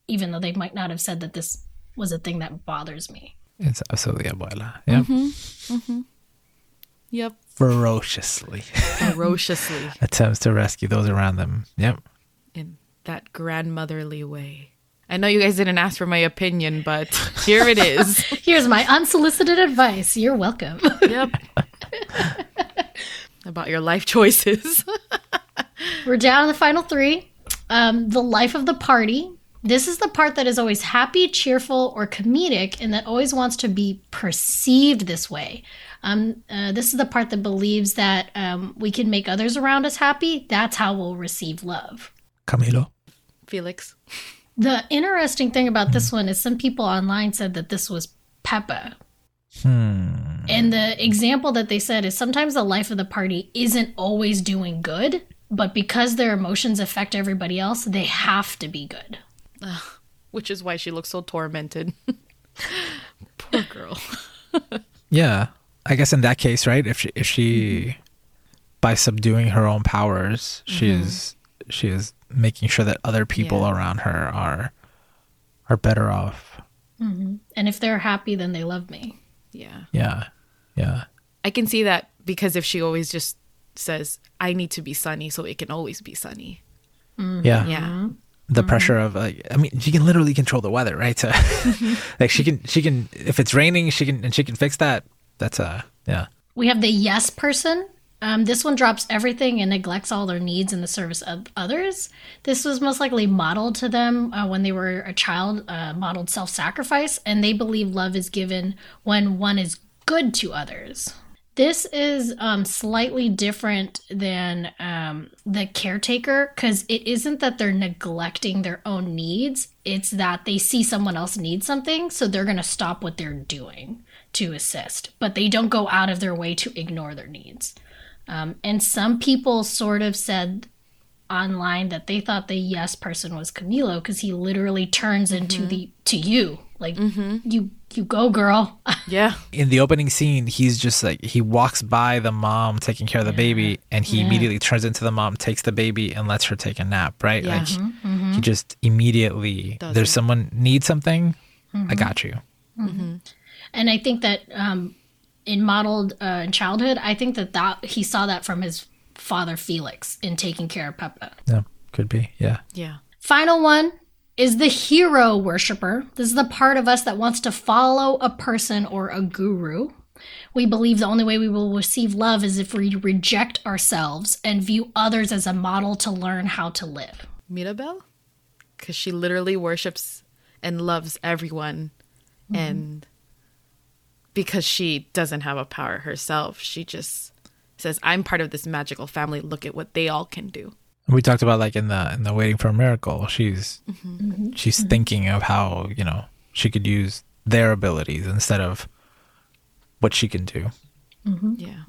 even though they might not have said that this was a thing that bothers me. it's absolutely abuela yeah Yep. ferociously Ferociously attempts to rescue those around them yep in that grandmotherly way. I know you guys didn't ask for my opinion, but here it is. Here's my unsolicited advice. You're welcome. yep. About your life choices. We're down to the final three. Um, the life of the party. This is the part that is always happy, cheerful, or comedic, and that always wants to be perceived this way. Um, uh, this is the part that believes that um, we can make others around us happy. That's how we'll receive love. Camilo Felix. The interesting thing about this one is some people online said that this was Pepa. Hmm. And the example that they said is sometimes the life of the party isn't always doing good, but because their emotions affect everybody else, they have to be good. which is why she looks so tormented. Poor girl. Yeah, I guess in that case, right? If she if she mm-hmm. by subduing her own powers, she mm-hmm. is she is making sure that other people Yeah. around her are are better off. And if they're happy, then they love me. Yeah. Yeah, yeah, I can see that because if she always just says, I need to be sunny, so it can always be sunny. yeah. Yeah. The pressure of like, I mean, she can literally control the weather, right? So, like, she can she can if it's raining, she can and she can fix that. That's uh, yeah, We have the yes person. Um, this one drops everything and neglects all their needs in the service of others. This was most likely modeled to them uh, when they were a child, uh, modeled self sacrifice, and they believe love is given when one is good to others. This is um, slightly different than um, the caretaker because it isn't that they're neglecting their own needs, it's that they see someone else need something, so they're going to stop what they're doing to assist, but they don't go out of their way to ignore their needs. Um, and some people sort of said online that they thought the yes person was Camilo because he literally turns into the to you like mm-hmm. you you go girl Yeah. in the opening scene, he's just like he walks by the mom taking care of the baby, and he immediately turns into the mom, takes the baby, and lets her take a nap. Right? Yeah. Like he just immediately Does there's it. someone needs something. I got you. and I think that um, in modeled uh, in childhood I think that that he saw that from his father Felix in taking care of Pepa. Yeah, could be. Yeah. Yeah. Final one is the hero worshiper. This is the part of us that wants to follow a person or a guru. We believe the only way we will receive love is if we reject ourselves and view others as a model to learn how to live. Mirabel? Because she literally worships and loves everyone. And because she doesn't have a power herself, she just says, I'm part of this magical family. Look at what they all can do. We talked about like in the in the waiting for a miracle. She's mm-hmm. Mm-hmm. she's thinking of how you know she could use their abilities instead of what she can do. Mm-hmm. Yeah.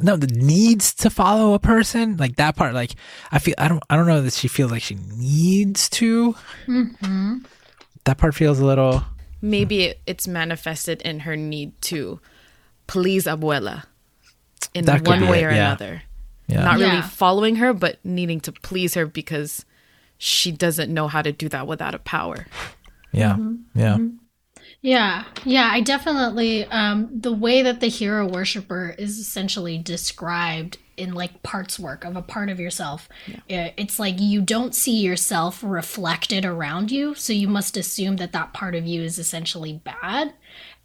No, the needs to follow a person like that part. Like I feel I don't I don't know that she feels like she needs to. That part feels a little. Maybe it, it's manifested in her need to please Abuela in That one way it, or yeah. another. Yeah. Not really Yeah. following her, but needing to please her because she doesn't know how to do that without a power. Yeah. Mm-hmm. Yeah. Mm-hmm. Yeah, yeah, I definitely um the way that the hero worshiper is essentially described in like parts work of a part of yourself. Uh, It's like you don't see yourself reflected around you, so you must assume that that part of you is essentially bad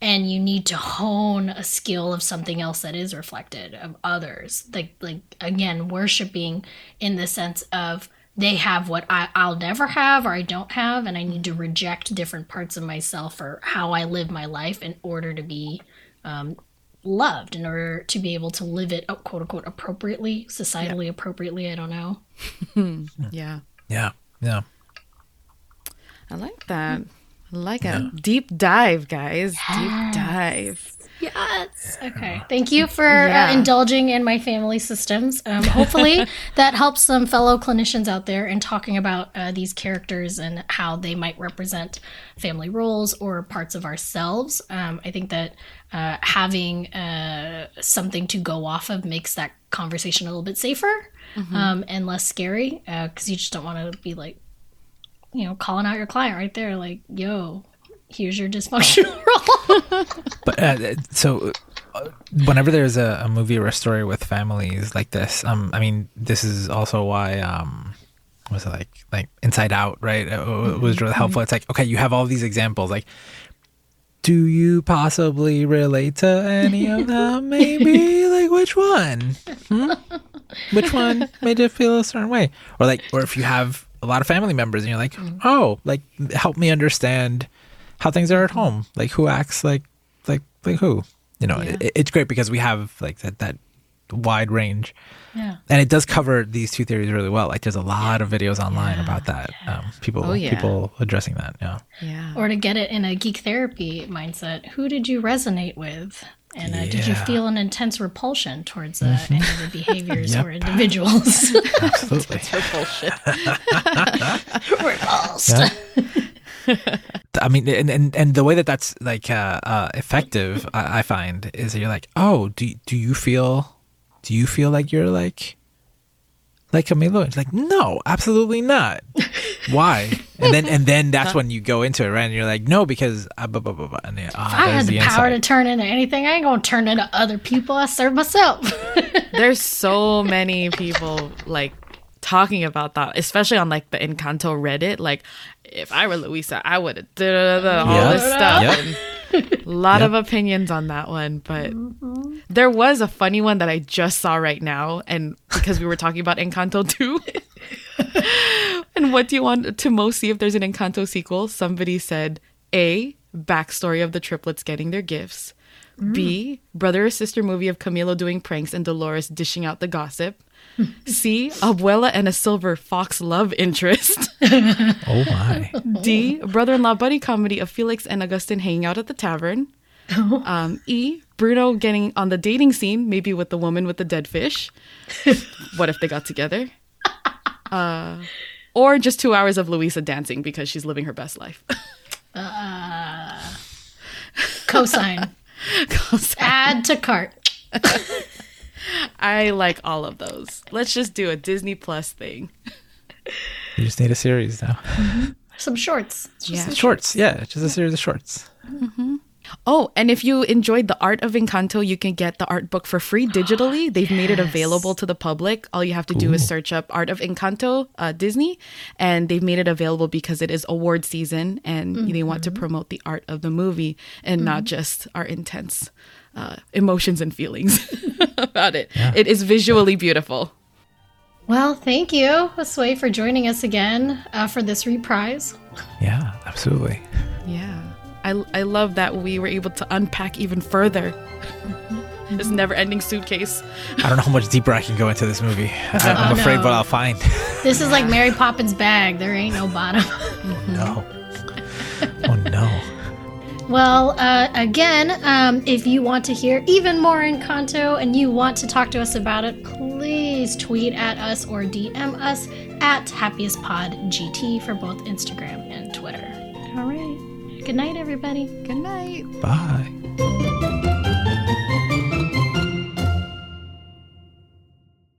and you need to hone a skill of something else that is reflected of others. Like like again, worshiping in the sense of they have what I, I'll never have or I don't have, and I need to reject different parts of myself or how I live my life in order to be um, loved, in order to be able to live it, oh, quote unquote, appropriately, societally appropriately. I don't know. Yeah. Yeah. Yeah. I like that. I like a deep dive, guys. Deep dive. Yes. Okay. Thank you for Yeah. uh, indulging in my family systems. Um, hopefully, that helps some fellow clinicians out there in talking about uh, these characters and how they might represent family roles or parts of ourselves. Um, I think that uh, having uh, something to go off of makes that conversation a little bit safer um, and less scary because you just don't want to be like, you know, calling out your client right there, like, yo, here's your dysfunctional role. But uh, so, uh, whenever there's a, a movie or a story with families like this, um, I mean, this is also why, um, was it like, like Inside Out, right? It, it was really helpful. It's like, okay, you have all these examples, like. Do you possibly relate to any of them? Maybe like which one? Hmm? Which one made you feel a certain way? Or like, or if you have a lot of family members and you're like, oh, like help me understand how things are at home. Like who acts like like like who? You know, Yeah. it, it's great because we have like that that wide range, yeah. and it does cover these two theories really well. Like there's a lot of videos online about that. Um, people Oh, yeah. people addressing that. Yeah. Yeah. Or to get it in a geek therapy mindset, who did you resonate with? And uh, did you Mm-hmm. feel an intense repulsion towards uh, any of the behaviors Yep. or individuals? Absolutely. For bullshit. Repulsed. Yeah. I mean, and, and and the way that that's like uh, uh, effective, I, I find is that you're like, oh, do do you feel, do you feel like you're like, like Camilo? It's like, no, absolutely not. Why? And then and then that's when you go into it, right? And you're like, no, because uh, blah, blah, blah, blah. And, yeah, If I there's had the, power insight. to turn into anything, I ain't gonna turn into other people. I serve myself. There's so many people like talking about that, especially on like the Encanto Reddit. Like, if I were Luisa, I would have all Yeah. this stuff. Yep. And a lot of opinions on that one, but mm-hmm. there was a funny one that I just saw right now, and because we were talking about Encanto 2. and what do you want to most see if there's an Encanto sequel? Somebody said A, backstory of the triplets getting their gifts. B, brother or sister movie of Camilo doing pranks and Dolores dishing out the gossip. C, Abuela and a silver fox love interest. Oh my! D, brother-in-law buddy comedy of Felix and Agustín hanging out at the tavern. Um, e, Bruno getting on the dating scene, maybe with the woman with the dead fish. what if they got together? Uh, or just two hours of Luisa dancing because she's living her best life. Cosign. Add to cart. I like all of those. Let's just do a Disney Plus thing. You just need a series now. Mm-hmm. Some shorts. Just Yeah. some Shorts, yeah, just a series of shorts. Mm-hmm. Oh, and if you enjoyed the art of Encanto, you can get the art book for free digitally. They've made it available to the public. All you have to do is search up Art of Encanto uh, Disney, and they've made it available because it is award season and they want to promote the art of the movie and not just our intense uh, emotions and feelings about it. It is visually beautiful. Well, thank you, Sway, for joining us again uh, for this reprise. Yeah, absolutely. Yeah. I, I love that we were able to unpack even further this never ending suitcase. I don't know how much deeper I can go into this movie. I, I'm Oh, afraid no. what I'll find. This is like Mary Poppins' bag. There ain't no bottom. no. Oh no. Well, uh, again, um, if you want to hear even more Encanto and you want to talk to us about it, please tweet at us or DM us at happiestpodgt for both Instagram and Twitter. All right. Good night, everybody. Good night. Bye.